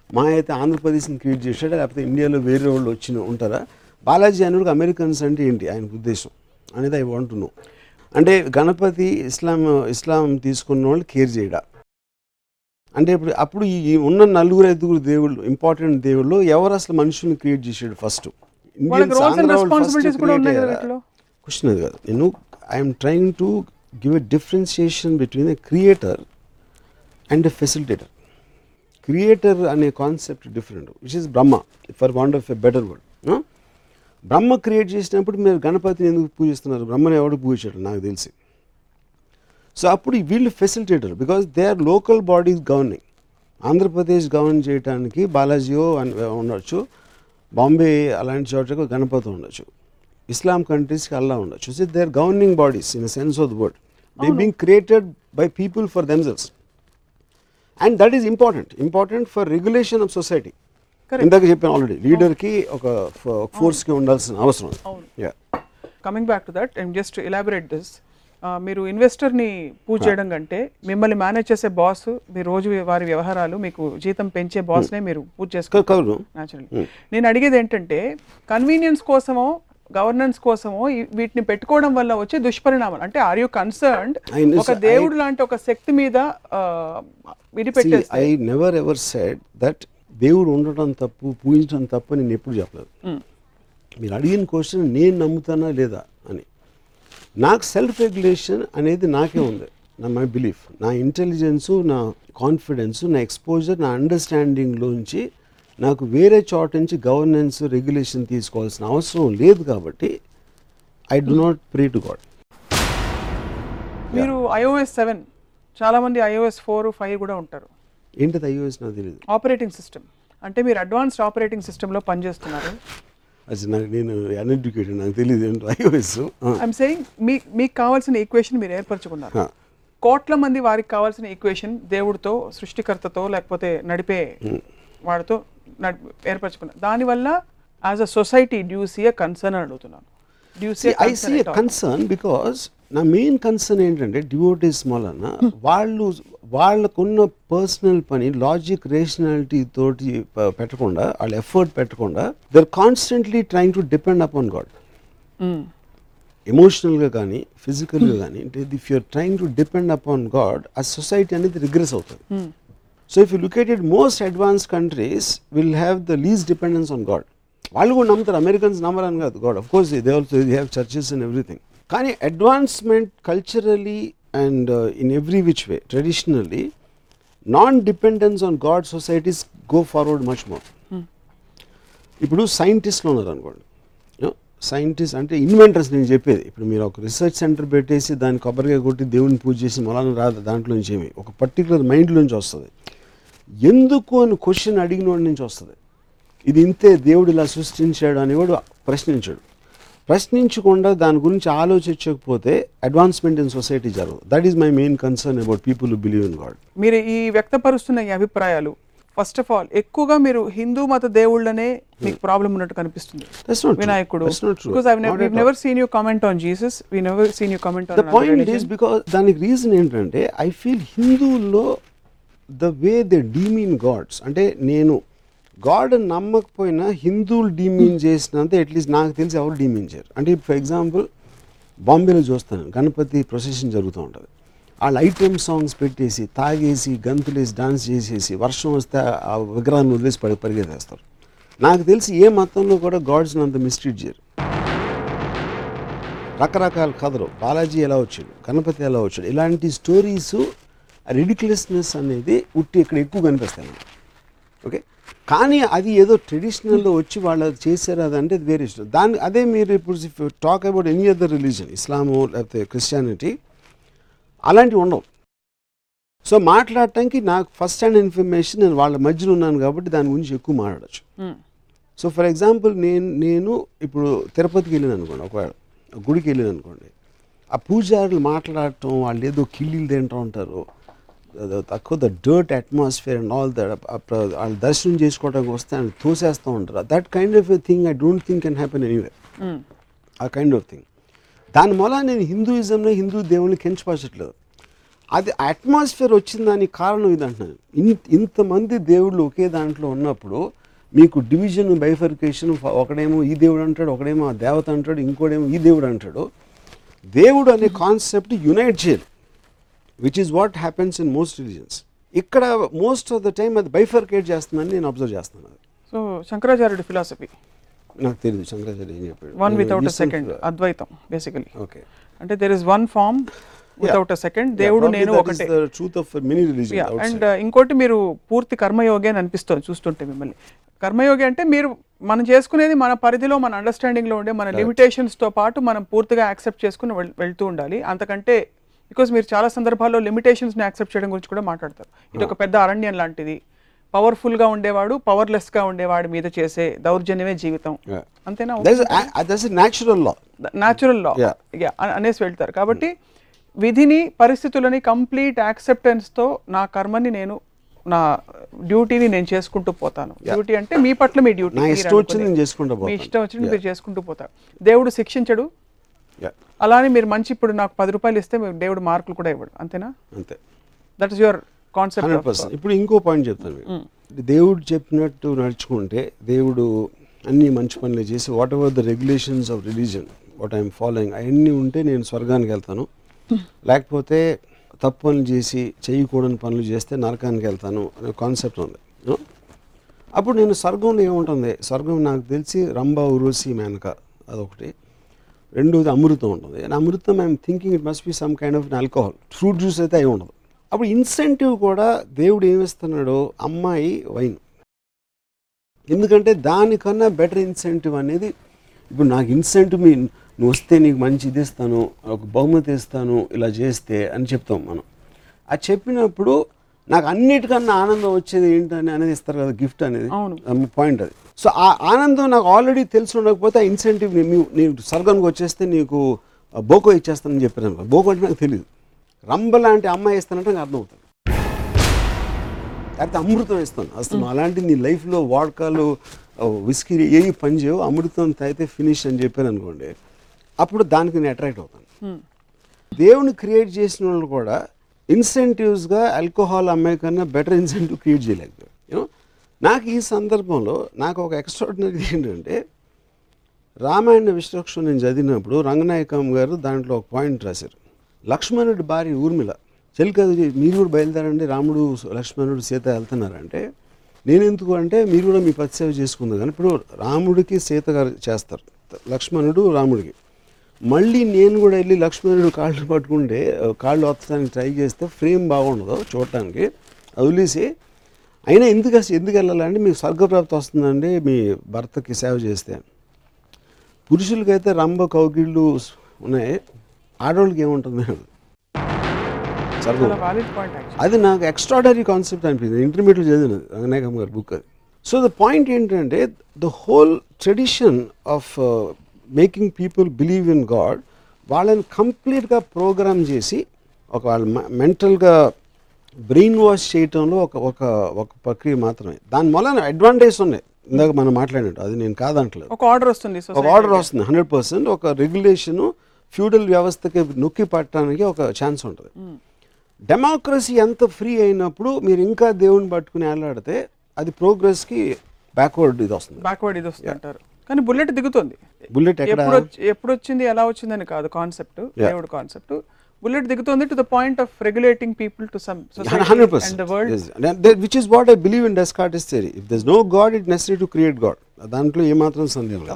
మా అయితే ఆంధ్రప్రదేశ్ని క్రియేట్ చేశాడు లేకపోతే ఇండియాలో వేరే వాళ్ళు వచ్చిన ఉంటారా? బాలాజీ అనేవాడికి అమెరికన్స్ అంటే ఏంటి ఆయన ఉద్దేశం అనేది ఐ వాంట్ నో అంటే గణపతి ఇస్లాం ఇస్లాం తీసుకున్న వాళ్ళు కేర్ చేయడా? అంటే ఇప్పుడు అప్పుడు ఈ ఉన్న నలుగురు ఐదుగురు దేవుళ్ళు ఇంపార్టెంట్ దేవుళ్ళు ఎవరు అసలు మనుషుల్ని క్రియేట్ చేశాడు ఫస్ట్? వాళ్ళకి క్వశ్చన్ అది కాదు నేను I'm trying to give a differentiation between a creator and a facilitator creator అనే concept different which is Brahma for want of a better word Brahma create చేసినప్పుడు మీరు గణపతిని ఎందుకు పూజిస్తున్నారు? బ్రహ్మని ఎవడు పూజించాడు? నాకు తెలిసి. సో అప్పుడు ఈ వీళ్ళు facilitator because they are local bodies governing Andhra Pradesh govern చేయడానికి బాలాజీయో అని ఉండొచ్చు బాంబే అలాంటి చోట్లకు గణపతి ఉండొచ్చు. ఇస్లాం కంట్రీస్కి అల్లా ఉండొచ్చు. So they are governing bodies in sense of the word they being created by people for themselves and that is important important for regulation of society. ఇందాక చెప్పాను ఆల్రెడీ లీడర్కి ఒక ఫోర్స్కి ఉండాల్సిన అవసరం. Yeah coming back to that just elaborate this మీరు ఇన్వెస్టర్ని పూజ చేయడం కంటే మిమ్మల్ని మేనేజ్ చేసే బాస్ మీ రోజు వారి వ్యవహారాలు మీకు జీతం పెంచే బాస్నే మీరు పూజ చేసుకోవాలి. న్యాచురల్లీ నేను అడిగేది ఏంటంటే కన్వీనియన్స్ కోసమో గవర్నెన్స్ కోసమో వీటిని పెట్టుకోవడం వల్ల వచ్చే దుష్పరిణామాలు. అంటే ఆర్ యూ కన్సర్న్డ్ ఒక. దేవుడు లాంటి ఒక శక్తి మీద I never ever said that దేవుడు ఉండటం తప్పు పూజించడం తప్పు అని నేను ఎప్పుడు చెప్పలేదు. Mm. మీరు అడిగిన క్వశ్చన్ నేను నమ్ముతానా లేదా అని. నాకు సెల్ఫ్ రెగ్యులేషన్ అనేది నాకే ఉంది. నా మై బిలీఫ్ నా ఇంటెలిజెన్సు నా కాన్ఫిడెన్స్ నా ఎక్స్పోజర్ నా అండర్స్టాండింగ్లోంచి నాకు వేరే చోట నుంచి గవర్నెన్స్ రెగ్యులేషన్ తీసుకోవాల్సిన అవసరం లేదు కాబట్టి I do not pray to God మీరు ఐఓఎస్ సెవెన్ చాలా మంది ఐఓఎస్ ఫోర్ ఫైవ్ కూడా ఉంటారు. ఏంటిది ఐఓఎస్ నాకు తెలియదు ఆపరేటింగ్ సిస్టమ్ అంటే మీరు అడ్వాన్స్డ్ ఆపరేటింగ్ సిస్టంలో పనిచేస్తున్నారు. అది నాకు నేను అన్ఎడ్యుకేటెడ్ నాకు తెలియదు ఏంటో ఐఓఎస్ ఐఎమ్ సేయింగ్ మీ మీకు కావాల్సిన ఈక్వేషన్ మీరు ఏర్పరచుకున్నారు. కోట్ల మంది వారికి కావాల్సిన ఈక్వేషన్ దేవుడితో సృష్టికర్తతో లేకపోతే నడిపే వాడితో నడి ఏర్పరచుకున్నారు దానివల్ల as a society do you see a concern అని అడుగుతున్నాను. Do you see I see concern because నా మెయిన్ కన్సర్న్ ఏంటంటే డివోటీస్ మూలన వాళ్ళు వాళ్ళకున్న పర్సనల్ పని లాజిక్ రేషనాలిటీ తోటి పెట్టకుండా వాళ్ళు ఎఫర్ట్ పెట్టకుండా they're constantly trying to depend upon God ఎమోషనల్గా కానీ ఫిజికల్గా కానీ అంటే if you're trying to depend upon God ఆ సొసైటీ అనేది రిగ్రెస్ అవుతుంది. So if you it most advance countries will have the least dependence on God వాళ్ళు కూడా నమ్ముతారు. అమెరికన్స్ నమ్మరని కాదు. God of course they also they have churches and everything కానీ advancement culturally and in every which way traditionally non dependence on God societies go forward much more ఇప్పుడు సైంటిస్ట్లు ఉన్నారు అనుకోండి సైంటిస్ట్ అంటే ఇన్వెంటర్స్ నేను చెప్పేది. ఇప్పుడు మీరు ఒక రీసెర్చ్ సెంటర్ పెట్టేసి దాన్ని కొబ్బరిగా కొట్టి దేవుని పూజ చేసి మొలాన రాదు దాంట్లో నుంచి ఏమి? ఒక పర్టికులర్ మైండ్లోంచి వస్తుంది. ఎందుకు అని క్వశ్చన్ అడిగిన వాడి నుంచి వస్తుంది. ఇది ఇంతే దేవుడు ఇలా సృష్టించాడు అనేవాడు ప్రశ్నించాడు. ప్రశ్నించకుండా దాని గురించి ఆలోచించకపోతే అడ్వాన్స్మెంట్ ఇన్ సొసైటీ జరగదు. That is my main concern about people believe in God మీరు ఈ వ్యక్తపరుస్తున్న ఈ అభిప్రాయాలు ఫస్ట్ ఆఫ్ ఆల్ ఎక్కువగా మీరు హిందూ మత దేవుళ్ళనే మీకు ప్రాబ్లం ఉన్నట్టు కనిపిస్తుంది. That's not true. వినాయకుడు. That's not true. Because I all. Never seen you comment on Jesus we never seen you comment the point is because దానికి రీజన్ ఏంటంటే ఐ ఫీల్ హిందువుల్లో the way they demean gods అంటే నేను God నమ్మకపోయినా హిందువులు demean చేసినంత at least నాకు తెలిసి ఎవరు డీమీన్ చేయరు. అంటే ఫర్ ఎగ్జాంపుల్ బాంబేలో చూస్తాను. గణపతి ప్రొసెషన్ జరుగుతూ ఉంటుంది. వాళ్ళు ఐటమ్ సాంగ్స్ పెట్టేసి తాగేసి గంతులేసి డాన్స్ చేసేసి వర్షం వస్తే ఆ విగ్రహాన్ని వదిలేసి పడి పరిగెత్తేస్తారు. నాకు తెలిసి ఏ మతంలో కూడా గాడ్స్ని అంత మిస్ట్రీట్ చేయరు. రకరకాల కథలు. బాలాజీ ఎలా వచ్చాడు? గణపతి ఎలా వచ్చాడు? ఇలాంటి స్టోరీస్ రెడిక్యులస్నెస్ అనేది ఉట్టి ఇక్కడ ఎక్కువ కనిపిస్తాయి ఓకే? కానీ అది ఏదో ట్రెడిషనల్లో వచ్చి వాళ్ళు చేశారు అది అంటే వేరే ఇష్టం. దాని అదే మీరు ఇప్పుడు talk about any other religion Islam లేకపోతే క్రిస్టియానిటీ అలాంటివి ఉండవు. సో మాట్లాడటానికి నాకు ఫస్ట్ హ్యాండ్ ఇన్ఫర్మేషన్ నేను వాళ్ళ మధ్యలో ఉన్నాను కాబట్టి దాని గురించి ఎక్కువ మాట్లాడచ్చు. సో ఫర్ ఎగ్జాంపుల్ నేను నేను ఇప్పుడు తిరుపతికి వెళ్ళాను అనుకోండి ఒకవేళ ఒక గుడికి వెళ్ళాను అనుకోండి. ఆ పూజారులు మాట్లాడటం వాళ్ళు ఏదో కిళ్ళీలు తింటూ ఉంటారు. తక్కువ the dirt atmosphere and all that వాళ్ళు దర్శనం చేసుకోవడానికి వస్తే ఆయన తోసేస్తూ ఉంటారు. That kind of thing I don't think can happen anyway ఆ కైండ్ ఆఫ్ థింగ్ దాని మూల నేను హిందూయిజంలో హిందూ దేవుని కెంచపరచట్లేదు. అది అట్మాస్ఫియర్ వచ్చిన దానికి కారణం ఇది అంటున్నాను ఇన్ ఇంతమంది దేవుళ్ళు ఒకే దాంట్లో ఉన్నప్పుడు మీకు డివిజన్ బైఫర్కేషన్ ఒకడేమో ఈ దేవుడు అంటాడు ఒకడేమో ఆ దేవత అంటాడు ఇంకోడేమో ఈ దేవుడు అంటాడు. దేవుడు అనే కాన్సెప్ట్ యునైట్ చేయాలి. Which is what happens in most religions ఇక్కడ మోస్ట్ ఆఫ్ ద టైం అది బైఫర్కేట్ చేస్తుందని నేను అబ్జర్వ్ చేస్తున్నాను. సో శంకరాచార్యుడి ఫిలాసఫీ నాకు తెలియదు శంకరాచార్య ఏం చెప్పాడు. వన్ వితౌట్ సెకండ్ అద్వైతం బేసికలీ ఓకే అంటే there is one form without a second దేవుడు నేను ఒకటే. Truth of many religion and ఇంకోటి మీరు పూర్తి కర్మయోగి అని అనిపిస్తుంది చూస్తుంటే మిమ్మల్ని. కర్మయోగి అంటే మీరు మనం చేసుకునేది మన పరిధిలో మన అండర్స్టాండింగ్లో ఉండే మన లిమిటేషన్స్తో పాటు మనం పూర్తిగా యాక్సెప్ట్ చేసుకుని వెళ్- వెళ్తూ ఉండాలి. అంతకంటే బికాస్ మీరు చాలా సందర్భాల్లో లిమిటేషన్స్ని యాక్సెప్ట్ చేయడం గురించి కూడా మాట్లాడతారు. ఇది ఒక పెద్ద అరణ్యం లాంటిది. పవర్ఫుల్గా ఉండేవాడు పవర్లెస్గా ఉండేవాడి మీద చేసే దౌర్జన్యమే జీవితం. అంతేనా? Natural law natural law. అనేసి వెళ్తారు. కాబట్టి విధిని పరిస్థితులని కంప్లీట్ యాక్సెప్టెన్స్తో నా కర్మని నేను నా డ్యూటీని నేను చేసుకుంటూ పోతాను. డ్యూటీ అంటే మీ పట్ల మీ డ్యూటీ మీ. ఇష్టం వచ్చింది మీరు చేసుకుంటూ పోతారు. దేవుడు శిక్షించడు. అలానే మీరు మంచి ఇప్పుడు నాకు పది రూపాయలు ఇస్తే దేవుడు మార్కులు కూడా ఇవ్వడు. అంతేనా? అంతే. That is your concept percent ఇప్పుడు ఇంకో పాయింట్ చెప్తాను మీకు. దేవుడు చెప్పినట్టు నడుచుకుంటే దేవుడు అన్ని మంచి పనులు చేసి whatever the regulations of religion what I'm following అవన్నీ ఉంటే నేను స్వర్గానికి వెళ్తాను. లేకపోతే తప్పు పనులు చేసి చేయకూడని పనులు చేస్తే నరకానికి వెళ్తాను అనే కాన్సెప్ట్ ఉంది? అప్పుడు నేను స్వర్గంలో ఏముంటుంది? స్వర్గం నాకు తెలిసి రంభ ఉరోసి మేనక అదొకటి. రెండోది అమృతం ఉంటుంది. And Amrutham I'm thinking it must be some kind of alcohol fruit juice అయితే అయి ఉండదు. అప్పుడు ఇన్సెంటివ్ కూడా దేవుడు ఏమిస్తున్నాడో అమ్మాయి వైన్. ఎందుకంటే దానికన్నా బెటర్ ఇన్సెంటివ్ అనేది ఇప్పుడు నాకు ఇన్సెంటివ్ మీ నువ్వు వస్తే నీకు మంచి ఇది ఇస్తాను ఒక బహుమతి ఇస్తాను ఇలా చేస్తే అని చెప్తాం మనం. అది చెప్పినప్పుడు నాకు అన్నిటికన్నా ఆనందం వచ్చేది ఏంటని అనేది ఇస్తారు కదా గిఫ్ట్ అనేది. పాయింట్ అది సో ఆ ఆనందం నాకు ఆల్రెడీ తెలిసి ఉండకపోతే ఆ ఇన్సెంటివ్ నీవు స్వర్గానికి వచ్చేస్తే నీకు బోకో ఇచ్చేస్తానని చెప్పారు బోకో అంటే నాకు తెలియదు రంబ లాంటి అమ్మాయి ఇస్తానంటే నాకు అర్థమవుతుంది. లేకపోతే అమృతం ఇస్తాను అసలు అలాంటి నీ లైఫ్లో వాడకాలు విస్కీ ఏవి పని చేయవు. అమృతం తాగితే ఫినిష్ అని చెప్పాను అనుకోండి అప్పుడు దానికి నేను అట్రాక్ట్ అవుతాను. దేవుని క్రియేట్ చేసిన వాళ్ళు కూడా ఇన్సెంటివ్స్గా ఆల్కహాల్ అమ్మాయి కన్నా బెటర్ ఇన్సెంటివ్ క్రియేట్ చేయలేకపోయారు. యూనో నాకు ఈ సందర్భంలో నాకు ఒక ఎక్స్ట్రాడినరీ ఏంటంటే రామాయణ విశ్వక్షం నేను చదివినప్పుడు రంగనాయకం గారు దాంట్లో ఒక పాయింట్ రాశారు. లక్ష్మణుడి భార్య ఊర్మిళ. చెల్లిక మీరు కూడా బయలుదేరండి రాముడు లక్ష్మణుడు సీత వెళ్తున్నారంటే నేను ఎందుకు అంటే మీరు కూడా మీ పతిసేవ చేసుకుందాం. కానీ ఇప్పుడు రాముడికి సీత గారు చేస్తారు లక్ష్మణుడు రాముడికి. మళ్ళీ నేను కూడా వెళ్ళి లక్ష్మణుడు కాళ్ళు పట్టుకుంటే కాళ్ళు వత్తడానికి ట్రై చేస్తే ఫ్రేమ్ బాగుండదు చూడటానికి. వదిలేసి అయినా ఎందుకు అసలు ఎందుకు వెళ్ళాలంటే మీకు స్వర్గప్రాప్తి వస్తుందండి మీ భర్తకి సేవ చేస్తే. పురుషులకైతే రంభ కౌగిళ్ళు ఉన్నాయి. ఆడవాళ్ళకి ఏముంటుంది? యాక్చువల్ అది నాకు ఎక్స్ట్రాడనరీ కాన్సెప్ట్ అనిపించింది. ఇంటర్మీడియట్ చదివినది రంగనాయకం గారి బుక్ అది. సో ద పాయింట్ ఏంటంటే the whole tradition of making people believe in God వాళ్ళని కంప్లీట్గా ప్రోగ్రామ్ చేసి ఒక వాళ్ళ మెంటల్గా బ్రెయిన్ వాష్ చేయటంలో ఒక ఒక ఒక ప్రక్రియ మాత్రమే. దాని వలన అడ్వాంటేజ్ ఉన్నాయి. ఇందాక మనం మాట్లాడినట్టు అది నేను కాదంటలేదు. ఒక ఆర్డర్ వస్తుంది ఒక ఆర్డర్. వస్తుంది హండ్రెడ్ పర్సెంట్ ఒక రెగ్యులేషన్ ఫ్యూడల్ వ్యవస్థకి నొక్కి పట్టడానికి ఒక ఛాన్స్ ఉంటుంది. డెమోక్రసీ ఎంత ఫ్రీ అయినప్పుడు మీరు ఇంకా దేవుని పట్టుకుని వేలాడితే అది ప్రోగ్రెస్కి బ్యాక్వర్డ్ ఇది వస్తుంది. బ్యాక్వర్డ్ ఇది వస్తుంది అంటారు. కానీ బుల్లెట్ దిగుతుంది. బుల్లెట్ ఎప్పుడు వచ్చి- ఎప్పుడు వచ్చింది ఎలా వచ్చిందని కాదు కాన్సెప్ట్ దేవుడు కాన్సెప్ట్. బుల్లెట్ దిగుతుంది to the point of regulating people to some hundred and the world percent which is what I believe in Descartes theory if there's no God it necessary to create God దాంట్లో ఏమాత్రం సందేహం లేదు.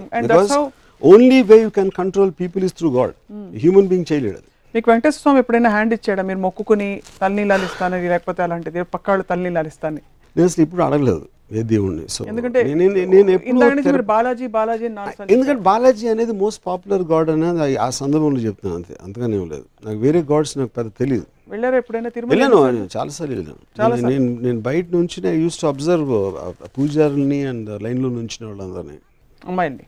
Only way you can control people is through God human being చేయలేడు మీకు వెంకటేశ్వర స్వామి ఎప్పుడైనా hand ఇచ్చాడా? మీరు మొక్కుకుని తలనీలాలు ఇస్తానని లేకపోతే అలాంటిది పక్కాళ్ళు తలనీలాలు ఇస్తానని? నేను అసలు ఇప్పుడు అడగలేదు ఏ దేవుణ్ణి. సో ఎందుకంటే నేను బాలాజీ బాలాజీ ఎందుకంటే బాలాజీ అనేది మోస్ట్ పాపులర్ గాడ్ అనేది ఆ- సందర్భంలో చెప్తున్నాను అంతే. అంతగానే లేదు. నాకు వేరే గాడ్స్ నాకు పెద్ద తెలియదు వెళ్ళారా ఎప్పుడైనా తిరుమల వెళ్ళాను. చాలాసార్లు వెళ్ళాను. నేను- నేను బయట నుంచి యూస్ టు అబ్జర్వ్ పూజారుల్ని అండ్ లైన్లో నుంచిన వాళ్ళందరినీ. అమ్మాయిల్ని.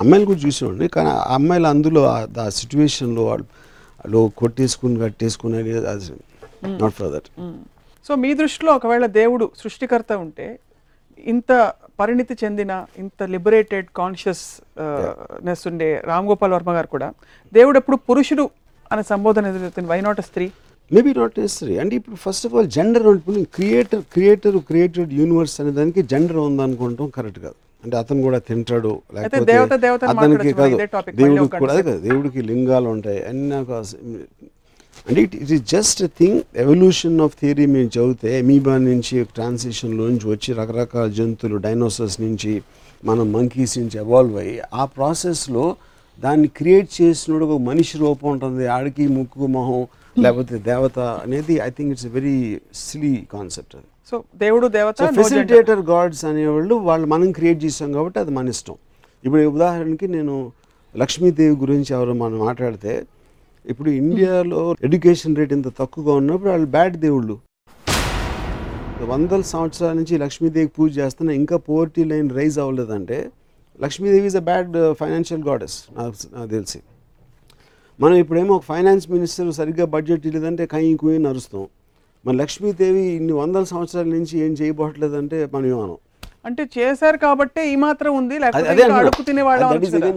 అమ్మాయిలు కూడా చూసేవాడిని. కానీ ఆ అమ్మాయిలు అందులో ఆ- సిచ్యువేషన్లో వాళ్ళు కొట్టేసుకుని కట్టేసుకుని నాట్ ఫర్ దట్ సో మీ దృష్టిలో ఒకవేళ దేవుడు సృష్టికర్త ఉంటే ఇంత పరిణితి చెందిన ఇంత లిబరేటెడ్ కాన్షియస్ నెస్ ఉండే రామ్ గోపాల్ వర్మ గారు కూడా దేవుడు ఎప్పుడు పురుషుడు అనే సంబోధన ఎదుగుతుంది వై నాట్ స్త్రీ? మేబీ నాట్ నెసరీ అంటే ఇప్పుడు ఫస్ట్ ఆఫ్ ఆల్ జెండర్ ఇప్పుడు క్రియేటర్ క్రియేటర్ క్రియేటెడ్ యూనివర్స్ అనే దానికి జెండర్ ఉందనుకోవటం కరెక్ట్ కాదు. అంటే అతను కూడా తింటాడు లేకపోతే అతనికి కాదు. దేవుడికి కూడా అదే కదా దేవుడికి లింగాలు ఉంటాయి అన్ని నాకు అంటే it it is just thing evolution of theory మేము చదివితే అమీబా నుంచి ట్రాన్సిషన్లోంచి వచ్చి రకరకాల జంతువులు డైనోసర్స్ నుంచి మనం మంకీస్ నుంచి ఎవాల్వ్ అయ్యి ఆ ప్రాసెస్లో దాన్ని క్రియేట్ చేసినప్పుడు ఒక మనిషి రూపం ఉంటుంది ఆడికి ముక్కు మొహం లేకపోతే దేవత అనేది I think it's very silly concept అది. సో దేవుడు దేవత. ఫెసిలిటేటర్ గాడ్స్ అనేవాళ్ళు వాళ్ళు మనం క్రియేట్ చేసాం కాబట్టి అది మన ఇష్టం. ఇప్పుడు ఉదాహరణకి నేను లక్ష్మీదేవి గురించి ఎవరు మనం మాట్లాడితే ఇప్పుడు ఇండియాలో ఎడ్యుకేషన్ రేట్ ఇంత తక్కువగా ఉన్నప్పుడు వాళ్ళు బ్యాడ్ దేవుళ్ళు. వందల సంవత్సరాల నుంచి లక్ష్మీదేవికి పూజ చేస్తున్నా ఇంకా poverty line rise అవ్వలేదంటే Lakshmidevi is a bad financial goddess నాకు నాకు తెలిసి. మనం ఇప్పుడేమో ఒక ఫైనాన్స్ మినిస్టర్ సరిగ్గా బడ్జెట్ లేదంటే కయ్యి కుయ్యి నరుస్తాం మన లక్ష్మీదేవి ఇన్ని వందల సంవత్సరాల నుంచి ఏం చేయబోట్లేదంటే మనం ఏమనం? అంటే చేశారు కాబట్టే ఈ మాత్రం ఉంది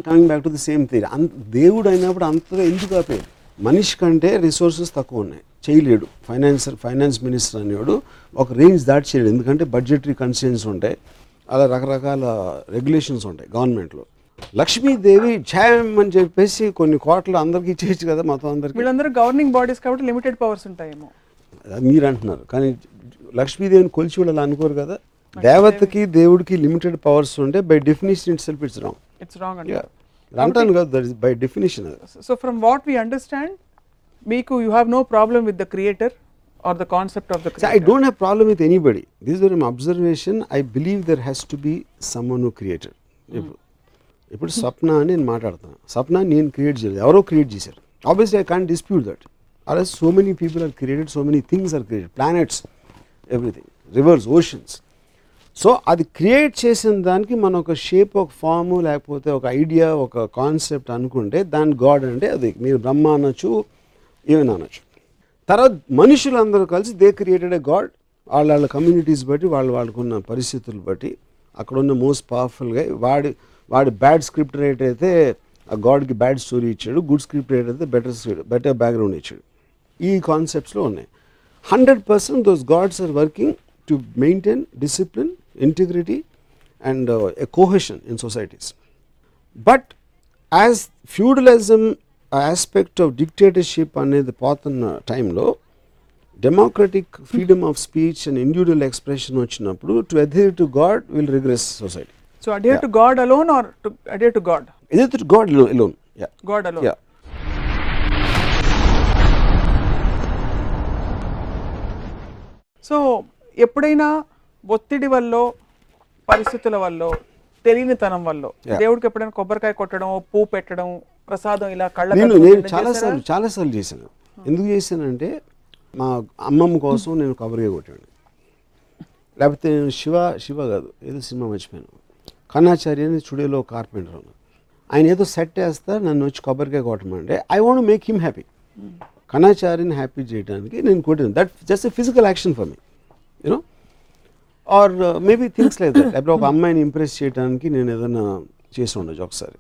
coming back to the same theory అంత దేవుడు అయినప్పుడు అంతగా ఎందుకు ఆపేది మనిషి కంటే రిసోర్సెస్ తక్కువ ఉన్నాయి. చేయలేడు. ఫైనాన్సర్ ఫైనాన్స్ మినిస్టర్ అనేవాడు ఒక రేంజ్ దాటి చేయలేడు. ఎందుకంటే బడ్జెటరీ కన్సెన్స్ ఉంటాయి. అలా రకరకాల రెగ్యులేషన్స్ ఉంటాయి గవర్నమెంట్లో లక్ష్మీదేవి ఛాయం అని చెప్పేసి కొన్ని కోట్లు అందరికీ ఇచ్చేయచ్చు కదా మొత్తం అందరికీ. వీళ్ళందరూ గవర్నింగ్ బాడీస్ కాబట్టి లిమిటెడ్ పవర్స్ ఉంటాయేమో. మీరు అంటున్నారు కానీ లక్ష్మీదేవిని కొలిచి వాళ్ళు అనుకోరు కదా. దేవతకి దేవుడికి లిమిటెడ్ పవర్స్ ఉంటే by definition itself it's wrong. It's wrong అంటారు. అంటాను కదా that is by definition so from what we understand మీకు you have no problem with the creator or the concept of the I don't have problem with anybody. This is very my observation. I believe there has to be someone who created. ఇప్పుడు స్వప్న అని నేను మాట్లాడుతాను స్వప్న నేను create చేయలేదు. ఎవరో create చేశారు. Obviously I can't dispute that అలా so many people are created so many things are created planets everything rivers oceans so అది క్రియేట్ చేసిన దానికి మనం ఒక షేప్ ఒక ఫామ్ లేకపోతే ఒక ఐడియా ఒక కాన్సెప్ట్ అనుకుంటే దాని గాడ్ అంటే అది. మీరు బ్రహ్మ అనొచ్చు ఏమైనా అనొచ్చు. తర్వాత మనుషులందరూ కలిసి దే క్రియేటెడ్ ఏ గాడ్ వాళ్ళ వాళ్ళ కమ్యూనిటీస్ బట్టి వాళ్ళు వాళ్ళకున్న పరిస్థితులు బట్టి అక్కడ ఉన్న మోస్ట్ పవర్ఫుల్గా వాడి వాడి బ్యాడ్ స్క్రిప్ట్ రైటర్ అయితే ఆ గాడ్కి బ్యాడ్ స్టోరీ ఇచ్చాడు గుడ్ స్క్రిప్ట్ రైటర్ అయితే బెటర్ బెటర్ బ్యాక్గ్రౌండ్ ఇచ్చాడు. ఈ కాన్సెప్ట్స్లో ఉన్నాయి. Hundred percent those gods are working to maintain discipline integrity and a cohesion in societies but as feudalism aspect of dictatorship అనేది పోతున్న టైంలో democratic freedom of speech and individual expression వచ్చినప్పుడు to adhere to God will regress society so adhere to God alone or to adhere to God ఇదే to God alone yeah God alone yeah so ఎప్పుడైనా ఒత్తిడి వల్ల పరిస్థితుల వల్ల తెలియనితనం వల్ల Yeah. దేవుడికి ఎప్పుడైనా కొబ్బరికాయ కొట్టడం పువ్వు పెట్టడం ప్రసాదం ఇలా కళ్ళ నేను నేను చాలాసార్లు చాలాసార్లు చేశాను. ఎందుకు చేశానంటే మా అమ్మమ్మ కోసం నేను కొబ్బరిగా కొట్టాను. లేకపోతే నేను శివ శివ కాదు ఏదో సినిమా మర్చిపోయాను. కన్నాచారి అని స్టూడియోలో కార్పెంటర్ ఉన్నాను ఆయన ఏదో సెట్ వేస్తా నన్ను వచ్చి కొబ్బరికాయ కొట్టమంటే I want make him happy కన్నాచారిని happy చేయడానికి నేను కొట్టాను. That just physical action for me you know or maybe things like that అప్పుడు ఒక అమ్మాయిని ఇంప్రెస్ చేయడానికి నేను ఏదైనా చేసి ఉండొచ్చు ఒకసారి.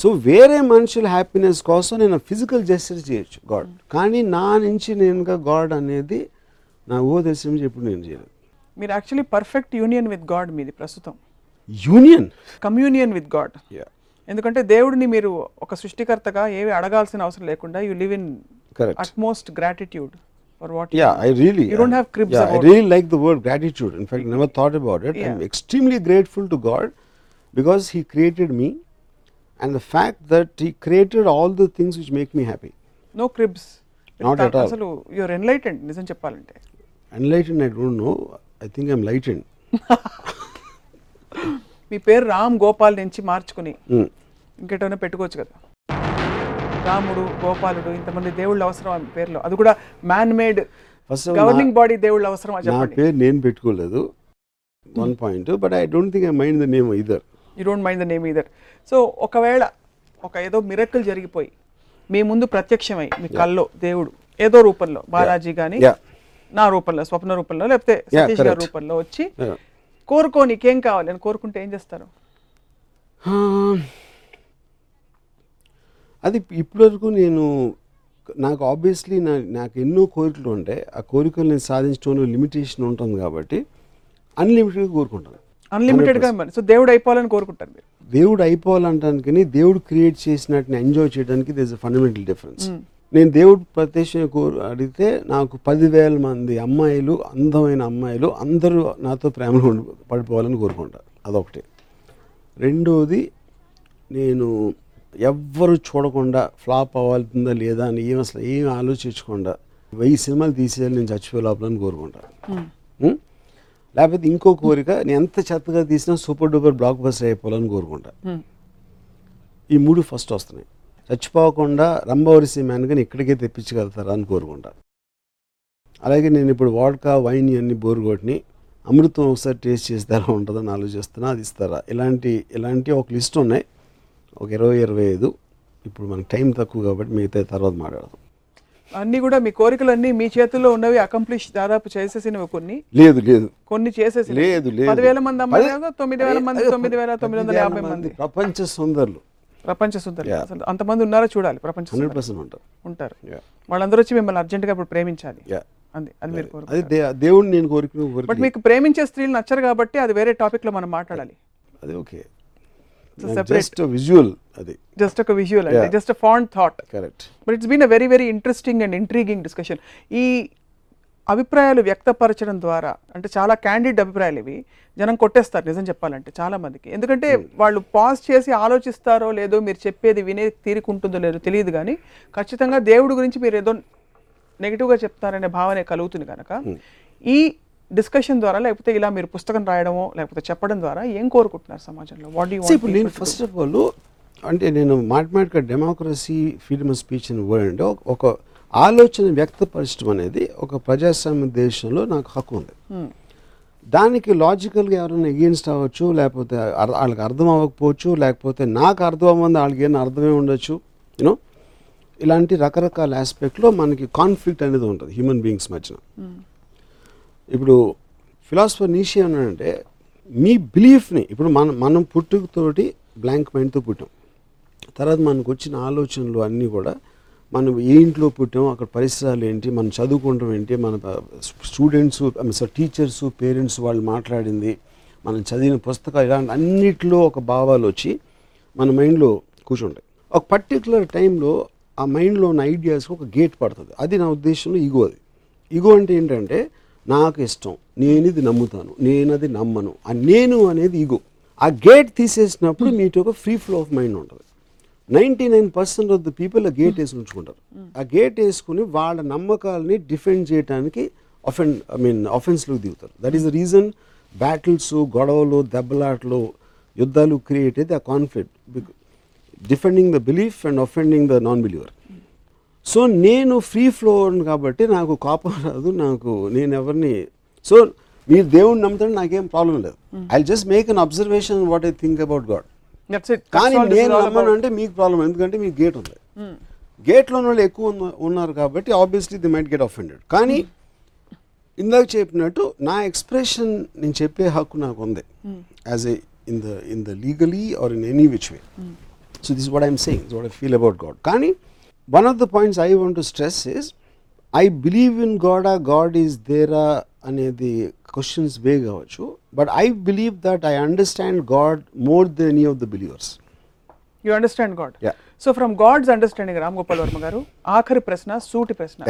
సో వేరే మనుషుల హ్యాపీనెస్ కోసం నేను ఫిజికల్ జస్టిస్ చేయొచ్చు గాడ్ కానీ నా నుంచి నేనుగా గాడ్ అనేది నా ఓ తెలిసి నుంచి ఎప్పుడు నేను చేయలేదు. మీరు actually perfect union with God మీది ప్రస్తుతం. యూనియన్ కమ్యూనియన్ విత్ గాడ్ ఎందుకంటే దేవుడిని మీరు ఒక సృష్టికర్తగా ఏవి అడగాల్సిన అవసరం లేకుండా you live in utmost gratitude for what Yeah, I really. You don't have cribs Yeah, I about- really like the word gratitude. In fact, never thought about it. I'm Yeah. extremely grateful to God because He created me, and the fact that He created all the things which make me happy. No cribs Not at all. అసలు your enlightened నిజం చెప్పాలంటే Enlightened, I don't know. I think I'm lightened. మీ పేరు రామ్ గోపాల్ నుంచి మార్చుకుని. ఇంకేటైనా పెట్టుకోవచ్చు కదా. రాముడు గోపాలుడు ఇంతమంది దేవుళ్ళు అవసరం పేర్లో. అది కూడా మ్యాన్ మేడ్ గవర్నింగ్ బాడీ దేవుళ్ళు అవసరం నా పేరు నేను పెట్టుకోలేదు. One point but I don't think I mind the name either you don't mind the name either so ఒకవేళ ఒక ఏదో మిరక్కలు జరిగిపోయి మీ ముందు ప్రత్యక్షమై మీ కల్లో దేవుడు ఏదో రూపంలో బాలాజీ కానీ నా రూపంలో స్వప్న రూపంలో లేకపోతే సతీష్ గారి. రూపంలో వచ్చి కోరుకో నీకేం కావాలి? అని కోరుకుంటే ఏం చేస్తారు? అది ఇప్పటివరకు నేను నాకు ఆబ్వియస్లీ నా నాకు ఎన్నో కోరికలు ఉంటాయి ఆ కోరికలు నేను సాధించడంలో లిమిటేషన్ ఉంటుంది కాబట్టి అన్లిమిటెడ్గా కోరుకుంటాను. అన్లిమిటెడ్గా సో దేవుడు అయిపోవాలని కోరుకుంటారు మీరు. దేవుడు అయిపోవాలంటానికి దేవుడు క్రియేట్ చేసినట్టుని ఎంజాయ్ చేయడానికి దిస్ ఫండమెంటల్ డిఫరెన్స్ నేను దేవుడు ప్రత్యక్షంగా కోరు అడిగితే నాకు పదివేల మంది అమ్మాయిలు అందమైన అమ్మాయిలు అందరూ నాతో ప్రేమలో పడిపోవాలని కోరుకుంటా. అదొకటి. రెండోది నేను ఎవ్వరు చూడకుండా ఫ్లాప్ అవ్వాల్సిందా లేదా అని ఏం అసలు ఏం ఆలోచించకుండా వెయ్యి సినిమాలు తీసేయాలి నేను చచ్చిపోయే లోపలని కోరుకుంటా. ఉం? లేకపోతే ఇంకో కోరిక నేను ఎంత చెత్తగా తీసినా సూపర్ డూపర్ బ్లాక్ బస్టర్ అయిపోవాలని కోరుకుంటా. ఈ మూడు ఫస్ట్ వస్తున్నాయి. చచ్చిపోకుండా రంభవరిసి మ్యాన్గా ఇక్కడికే తెప్పించగలుగుతారా అని కోరుకుంటా. అలాగే నేను ఇప్పుడు వాడ్కా వైన్ అన్ని బోరు కొట్టిని అమృతం ఒకసారి టేస్ట్ చేస్తే ఎలా ఉంటుందని ఆలోచిస్తున్నా అది ఇస్తారా? ఇలాంటి ఇలాంటి ఒక లిస్ట్ ఉన్నాయి. ఒక ఇరవై ఇరవై ఐదు. ఇప్పుడు మనకి టైం తక్కువ కాబట్టి మిగతా తర్వాత మాట్లాడదాం. అన్ని కూడా మీ కోరికలన్నీ మీ చేతుల్లో ఉన్నవి అకంప్లిష్ దాదాపు చేసేసినవి కొన్ని. లేదు లేదు. కొన్ని చేసేసి లేదు లేదు. పదివేల మంది అమ్మాయి తొమ్మిది వేల మంది తొమ్మిది వేల తొమ్మిది వందల యాభై మంది. ప్రపంచ సుందరులు. ప్రపంచ సుందరి. అసలు అంతమంది ఉన్నారో చూడాలి ప్రపంచ హండ్రెడ్. పర్సెంట్ ఉంటారు. ఉంటారు. వాళ్ళందరూ వచ్చి మిమ్మల్ని అర్జెంటుగా ఇప్పుడు ప్రేమించాలి. అది అది మీరు దేవుడిని నేను కోరిక బట్ మీకు ప్రేమించే స్త్రీలు నచ్చరు కాబట్టి అది వేరే టాపిక్లో మనం మాట్లాడాలి. అది ఓకే. జస్ట్ విజువల్ అది. జస్ట్ ఒక విజువల్ అంటే. Just fond thought correct but it's been a very very interesting and intriguing discussion ఈ అభిప్రాయాలు వ్యక్తపరచడం ద్వారా అంటే చాలా క్యాండిడ్ అభిప్రాయాలు ఇవి జనం కొట్టేస్తారు నిజం చెప్పాలంటే చాలా మందికి. ఎందుకంటే వాళ్ళు పాజ్ చేసి ఆలోచిస్తారో లేదో మీరు చెప్పేది వినే తీరుకుంటుందో లేదో తెలియదు కానీ ఖచ్చితంగా దేవుడి గురించి మీరు ఏదో నెగిటివ్గా చెప్తారనే భావన కలుగుతుంది కనుక ఈ డిస్కషన్ ద్వారా లేకపోతే ఇలా మీరు పుస్తకం రాయడమో లేకపోతే చెప్పడం ద్వారా ఏం కోరుకుంటున్నారు సమాజంలో? వాట్ యూ ఇప్పుడు నేను ఫస్ట్ ఆఫ్ ఆల్ అంటే నేను మాట్లాడక డెమోక్రసీ ఫ్రీడమ్ ఆఫ్ స్పీచ్ అని వర్డ్ ఒక ఆలోచన వ్యక్తపరచడం అనేది ఒక ప్రజాస్వామ్య దేశంలో నాకు హక్కు ఉంది. దానికి లాజికల్గా ఎవరైనా ఎగెన్స్ట్ అవ్వచ్చు లేకపోతే వాళ్ళకి అర్థం అవ్వకపోవచ్చు లేకపోతే నాకు అర్థం అవ్వమంది వాళ్ళకి ఏమైనా అర్థమే ఉండొచ్చు యూనో ఇలాంటి రకరకాల ఆస్పెక్ట్లో మనకి కాన్ఫ్లిక్ట్ అనేది ఉంటుంది హ్యూమన్ బీయింగ్స్ మధ్యన. ఇప్పుడు ఫిలాసఫర్ నీషి ఏమన్నాడంటే మీ బిలీఫ్ని ఇప్పుడు మనం మనం పుట్టుకతోటి బ్లాంక్ మైండ్తో పుట్టాం. తర్వాత మనకు వచ్చిన ఆలోచనలు అన్నీ కూడా మనం ఏ ఇంట్లో పుట్టాం అక్కడ పరిసరాలు ఏంటి మనం చదువుకుంటాం ఏంటి మన స్టూడెంట్స్ టీచర్స్ పేరెంట్స్ వాళ్ళు మాట్లాడింది మనం చదివిన పుస్తకాలు ఇలాంటి అన్నిట్లో ఒక భావాలు వచ్చి మన మైండ్లో కూర్చుంటాయి. ఒక పర్టికులర్ టైంలో ఆ మైండ్లో ఉన్న ఐడియాస్కి ఒక గేట్ పడుతుంది. అది నా ఉద్దేశంలో ఈగో అది. ఈగో అంటే ఏంటంటే నాకు ఇష్టం నేను ఇది నమ్ముతాను నేను అది నమ్మను ఆ నేను అనేది ఈగో ఆ గేట్ తీసేసినప్పుడు మీతో ఒక ఫ్రీ ఫ్లో ఆఫ్ మైండ్ ఉంటుంది. Ninety nine percent of the people ఆ గేట్ వేసి ఉంచుకుంటారు. ఆ గేట్ వేసుకుని వాళ్ళ నమ్మకాలని డిఫెండ్ చేయడానికి అఫెండ్ ఐ మీన్ అఫెన్స్లోకి దిగుతారు. That is the reason battles గొడవలు దెబ్బలాటలు యుద్ధాలు క్రియేట్ అయితే ఆ conflict defending the belief and offending the non believer so నేను ఫ్రీ ఫ్లో కాబట్టి నాకు కోపం రాదు నాకు నేను ఎవరిని సో మీరు దేవుడిని నమ్ముతాడు నాకేం ప్రాబ్లం లేదు. I just make an observation what I think about God కానీ నేను నమ్మను. అంటే మీకు ప్రాబ్లం ఎందుకంటే మీకు గేట్ ఉంది. గేట్లో ఉన్న వాళ్ళు ఎక్కువ ఉన్న- ఉన్నారు కాబట్టి obviously they might get offended కానీ ఇందాక చెప్పినట్టు నా ఎక్స్ప్రెషన్ నేను చెప్పే హక్కు నాకు ఉంది. As a in the in the legally or in any which way so this what I'm saying what I feel about God కానీ one of the points I want to stress is I believe in God ఆ God is దేరా అనేది questions వే కావచ్చు. But I believe that I understand God more than any of the believers you understand God. So from God's understanding Ram Gopal Varma garu ఆఖరి ప్రశ్న సూటి ప్రశ్న.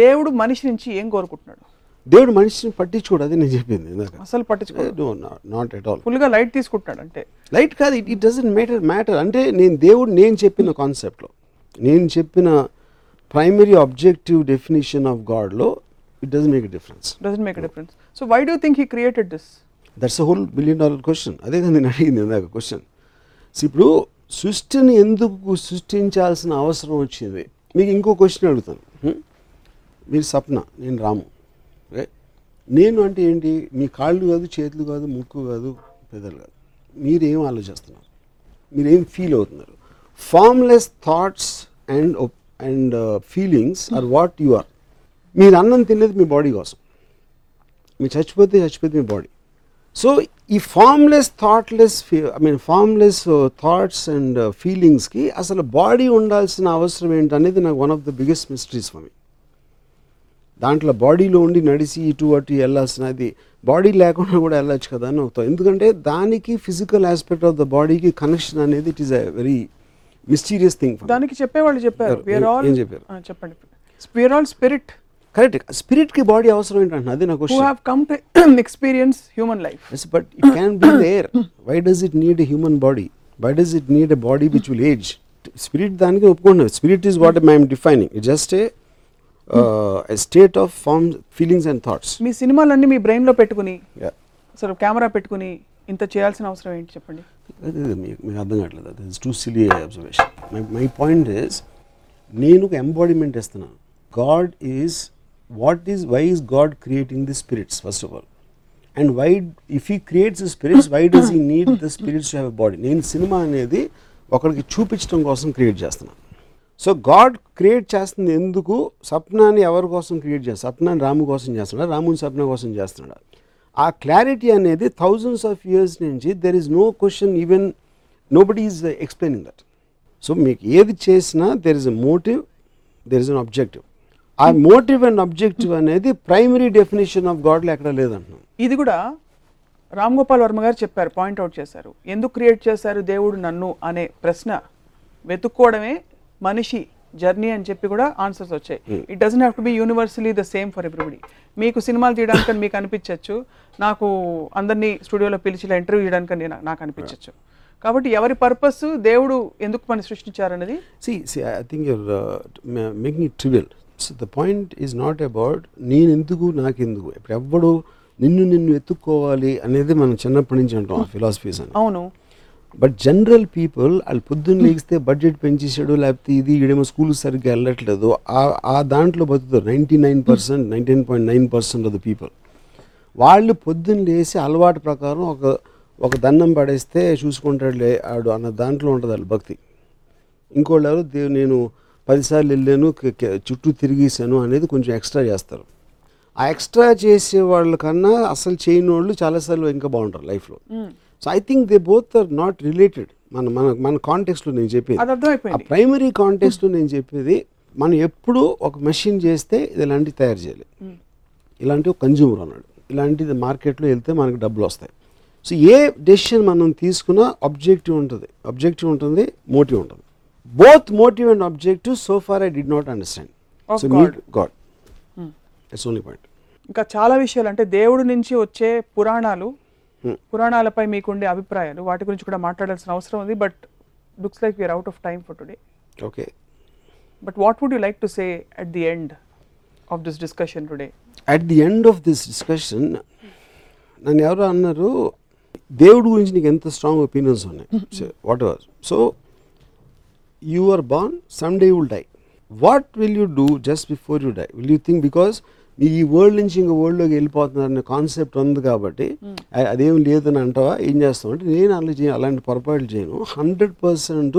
దేవుడు మనిషి నుంచి ఏం కోరుకుంటున్నాడు? దేవుడు మనిషిని పట్టించుకోడు అదే నేను చెప్పింది. అసలు పట్టించుకో నాట్ ఎట్ ఆల్ ఫుల్గా లైట్ తీసుకుంటున్నాడు అంటే లైట్ కాదు it it doesn't matter matter అంటే నేను దేవుడు నేను చెప్పిన కాన్సెప్ట్లో నేను చెప్పిన primary objective definition of గాడ్లో it doesn't make difference doesn't make difference so why do think he created this that's a whole billion dollar question అదే కదా నేను అడిగింది ఇందాక క్వశ్చన్ ఇప్పుడు సృష్టిని ఎందుకు సృష్టించాల్సిన అవసరం వచ్చింది? మీకు ఇంకో క్వశ్చన్ అడుగుతాను. Hmm? మీరు సప్న నేను రాము. నేను అంటే ఏంటి? మీ కాళ్ళు కాదు చేతులు కాదు ముక్కు కాదు పెదలు కాదు. మీరేం ఆలోచిస్తున్నారు? మీరేం ఫీల్ అవుతున్నారు? Formless thoughts and and feelings are what you are మీరు అన్నం తినేది మీ బాడీ కోసం. మీరు చచ్చిపోతే చచ్చిపోతే మీ బాడీ సో ఈ formless thoughtless I mean formless thoughts and ఫీలింగ్స్కి అసలు బాడీ ఉండాల్సిన అవసరం ఏంటనేది నాకు one of the biggest mysteries for me దాంట్లో బాడీలో ఉండి నడిచి ఇటు అటు వెళ్ళాల్సినది బాడీ లేకుండా కూడా వెళ్ళొచ్చు కదా అని అవుతాం ఎందుకంటే దానికి ఫిజికల్ ఆస్పెక్ట్ ఆఫ్ ద బాడీకి కనెక్షన్ అనేది it is a very mysterious thing దానికి చెప్పేవాళ్ళు చెప్పారు. ఏం- చెప్పారు? చెప్పండి. వేర్ ఆల్ స్పిరిట్ కరెక్ట్ స్పిరిట్కి బాడీ అవసరం ఏంటంటే అదే నా who question have come to experience human life it can be there. Why does it need a human body? Why does it need a body which will age? Spirit దానికి ఒప్పుకున్నాను spirit is what I'm defining it just a state of form feelings and thoughts మీ సినిమాలన్నీ మీ brain లో పెట్టుకుని అసలు camera పెట్టుకుని ఇంత చేయాల్సిన అవసరం ఏంటి చెప్పండి? మీకు అర్థం కావట్లేదు. That is too silly observation my my point is నేను ఒక ఎంబాడిమెంట్ ఇస్తున్నాను. God is what is why is God creating the spirits first of all and why if he creates the spirits why does he need the spirits to have body నేను cinema అనేది ఒకరికి చూపించడం కోసం create చేస్తున్నాను. So God create చేస్తుంది ఎందుకు? సప్నాన్ని ఎవరి కోసం క్రియేట్ చేస్తారు సప్నాన్ని రాము కోసం చేస్తున్నాడు? రాముని సప్న కోసం చేస్తున్నాడు? ఆ క్లారిటీ అనేది థౌజండ్స్ ఆఫ్ ఇయర్స్ నుంచి there is no question even nobody is explaining that so మీకు ఏది చేసినా there is a motive there is an objective ఆ మోటివ్ అండ్ అబ్జెక్టివ్ అనేది ప్రైమరీ డెఫినేషన్ ఆఫ్ గాడ్లో ఎక్కడ లేదంటున్నాం. ఇది కూడా రామ్ గోపాల్ వర్మ గారు చెప్పారు పాయింట్అవుట్ చేశారు. ఎందుకు క్రియేట్ చేశారు దేవుడు నన్ను అనే ప్రశ్న వెతుక్కోవడమే మనిషి జర్నీ అని చెప్పి కూడా ఆన్సర్స్ వచ్చాయి. It doesn't have to be universally the same for everybody మీకు సినిమాలు తీయడానికి మీకు అనిపించవచ్చు నాకు అందరినీ స్టూడియోలో పిలిచి ఇలా ఇంటర్వ్యూ చేయడానికి నేను నాకు అనిపించవచ్చు కాబట్టి ఎవరి పర్పస్ దేవుడు ఎందుకు మన సృష్టించారనేది See, see, I think you're uh, ma- making it trivial. So the point is not about నేను ఎందుకు నాకెందుకు. ఇప్పుడు ఎవ్వడు నిన్ను నిన్ను ఎత్తుక్కోవాలి అనేది మనం చిన్నప్పటి నుంచి అంటాం ఆ ఫిలాసఫీస్ అని. అవును. బట్ జనరల్ పీపుల్ వాళ్ళు పొద్దున్న లేగిస్తే బడ్జెట్ పెంచేసాడు లేకపోతే ఇది ఈడేమో స్కూల్ సరిగ్గా వెళ్ళట్లేదు ఆ- ఆ దాంట్లో బతుకుతారు. Ninety nine percent nineteen point nine percent of the people వాళ్ళు పొద్దున్న లేసి అలవాటు ప్రకారం ఒక ఒక దండం పడేస్తే చూసుకుంటాడులే ఆడు అన్న దాంట్లో ఉంటుంది వాళ్ళ భక్తి. ఇంకోళ్ళు ఎవరు నేను పదిసార్లు వెళ్ళాను చుట్టూ తిరిగేసాను అనేది కొంచెం ఎక్స్ట్రా చేస్తారు. ఆ ఎక్స్ట్రా చేసే వాళ్ళకన్నా అసలు చేయని వాళ్ళు చాలాసార్లు ఇంకా బాగుంటారు లైఫ్లో. So I think they both are not related మన మన మన కాంటెక్స్లో నేను చెప్పేది. ఆ ప్రైమరీ కాంటెక్స్లో నేను చెప్పేది మనం ఎప్పుడు ఒక మెషిన్ చేస్తే ఇది ఇలాంటివి తయారు చేయాలి. ఇలాంటి ఒక కన్జ్యూమర్ అన్నాడు ఇలాంటిది మార్కెట్లో వెళ్తే మనకు డబ్బులు వస్తాయి. సో ఏ డెసిషన్ మనం తీసుకున్నా ఆబ్జెక్టివ్ ఉంటుంది. ఆబ్జెక్టివ్ ఉంటుంది మోటివ్ ఉంటుంది. Both motive and objective so far I did not understand Of so God. It's only point ఇంకా చాలా విషయాలు అంటే దేవుడి నుంచి వచ్చే పురాణాలు Hmm. పురాణాలపై మీకుండే అభిప్రాయాలు వాటి గురించి కూడా మాట్లాడాల్సిన అవసరం ఉంది but looks like we're out of time for today okay but what would you like to say at the end of this discussion today at the end of this discussion నన్ను ఎవరో అన్నారు దేవుడి గురించి నీకు ఎంత స్ట్రాంగ్ ఒపీనియన్స్ ఉన్నాయి? Whatever so you are born some day will die what will you do just before you die will you think because మీ ఈ world నుంచి ఇంకో వరల్డ్లోకి వెళ్ళిపోతున్నారనే కాన్సెప్ట్ ఉంది కాబట్టి అ- అదేం లేదని అంటావా? ఏం చేస్తావు అంటే నేను అలా చేయను అలాంటి పొరపాట్లు చేయను. హండ్రెడ్ పర్సెంట్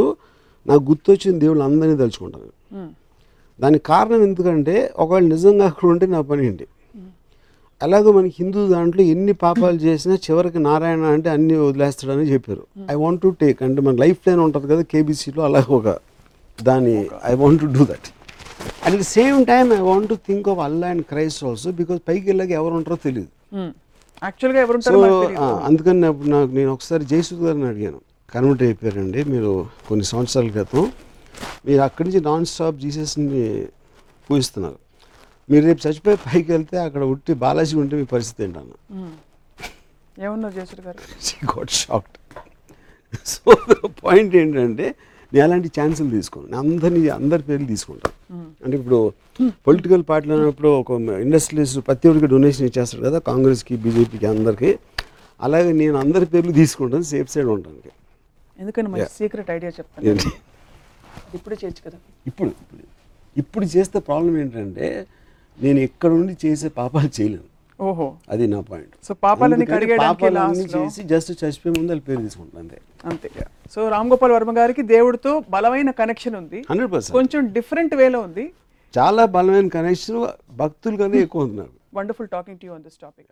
నాకు గుర్తొచ్చిన దేవుళ్ళు అందరినీ తలుచుకుంటాను. దానికి కారణం ఎందుకంటే ఒకవేళ నిజంగా అక్కడ ఉంటే నా పని ఏంటి? అలాగే మనకి హిందూ దాంట్లో ఎన్ని పాపాలు చేసినా చివరికి నారాయణ అంటే అన్ని వదిలేస్తాడని చెప్పారు. ఐ వాంట్ టు టేక్ అంటే మన లైఫ్ లైన్ ఉంటుంది కదా కేబీసీలో అలాగే ఒక దాని I want to do that at the same time I want to think of Allah and Christ also because పైకి వెళ్ళాక ఎవరు ఉంటారో తెలియదు యాక్చువల్గా మనకు తెలీదు. అందుకని నాకు నేను ఒకసారి జయసూద్ గారిని అడిగాను. కన్వర్ట్ అయిపోయారండి మీరు కొన్ని సంవత్సరాల క్రితం మీరు అక్కడి నుంచి నాన్ స్టాప్ జీసస్ని పూజిస్తున్నారు. మీరు రేపు చచ్చిపోయి పైకి వెళ్తే అక్కడ ఉట్టి బాలాజీ ఉంటే మీ పరిస్థితి ఏంటన్న. ఏమన్నారు జేసుడు గారు? She got shocked so point ఏంటంటే నేను అలాంటి ఛాన్సులు తీసుకోను. నేను అందరినీ అందరి పేర్లు తీసుకుంటాను. అంటే ఇప్పుడు పొలిటికల్ పార్టీలు అన్నప్పుడు ఒక ఇండస్ట్రియలిస్ట్ ప్రతి ఒక్కరికి డొనేషన్ ఇచ్చేస్తాడు కదా కాంగ్రెస్కి బీజేపీకి అందరికీ. అలాగే నేను అందరి పేర్లు తీసుకుంటాను సేఫ్ సైడ్ ఉండడానికి ఎందుకని. సీక్రెట్ ఐడియా చెప్తాను? ఇప్పుడే చేయొచ్చు కదా. ఇప్పుడు ఇప్పుడు ఇప్పుడు చేస్తే ప్రాబ్లం ఏంటంటే నేను ఎక్కడ ఉండి చేసే పాపాలు చేయలేను. ఓహో. అది నా పాయింట్. సో పాపాలని పాపాలన్నీ చేసి జస్ట్ చచ్చిపోయే ముందు వాళ్ళ పేరు తీసుకుంటాను అంతే. అంతే. సో రామ్ గోపాల్ వర్మ గారికి దేవుడితో బలమైన కనెక్షన్ ఉంది. హండ్రెడ్ పర్సెంట్ కొంచెం డిఫరెంట్ వేలో ఉంది. చాలా బలమైన కనెక్షన్ భక్తుల కన్నా ఎక్కువ నాకు wonderful talking to you on this topic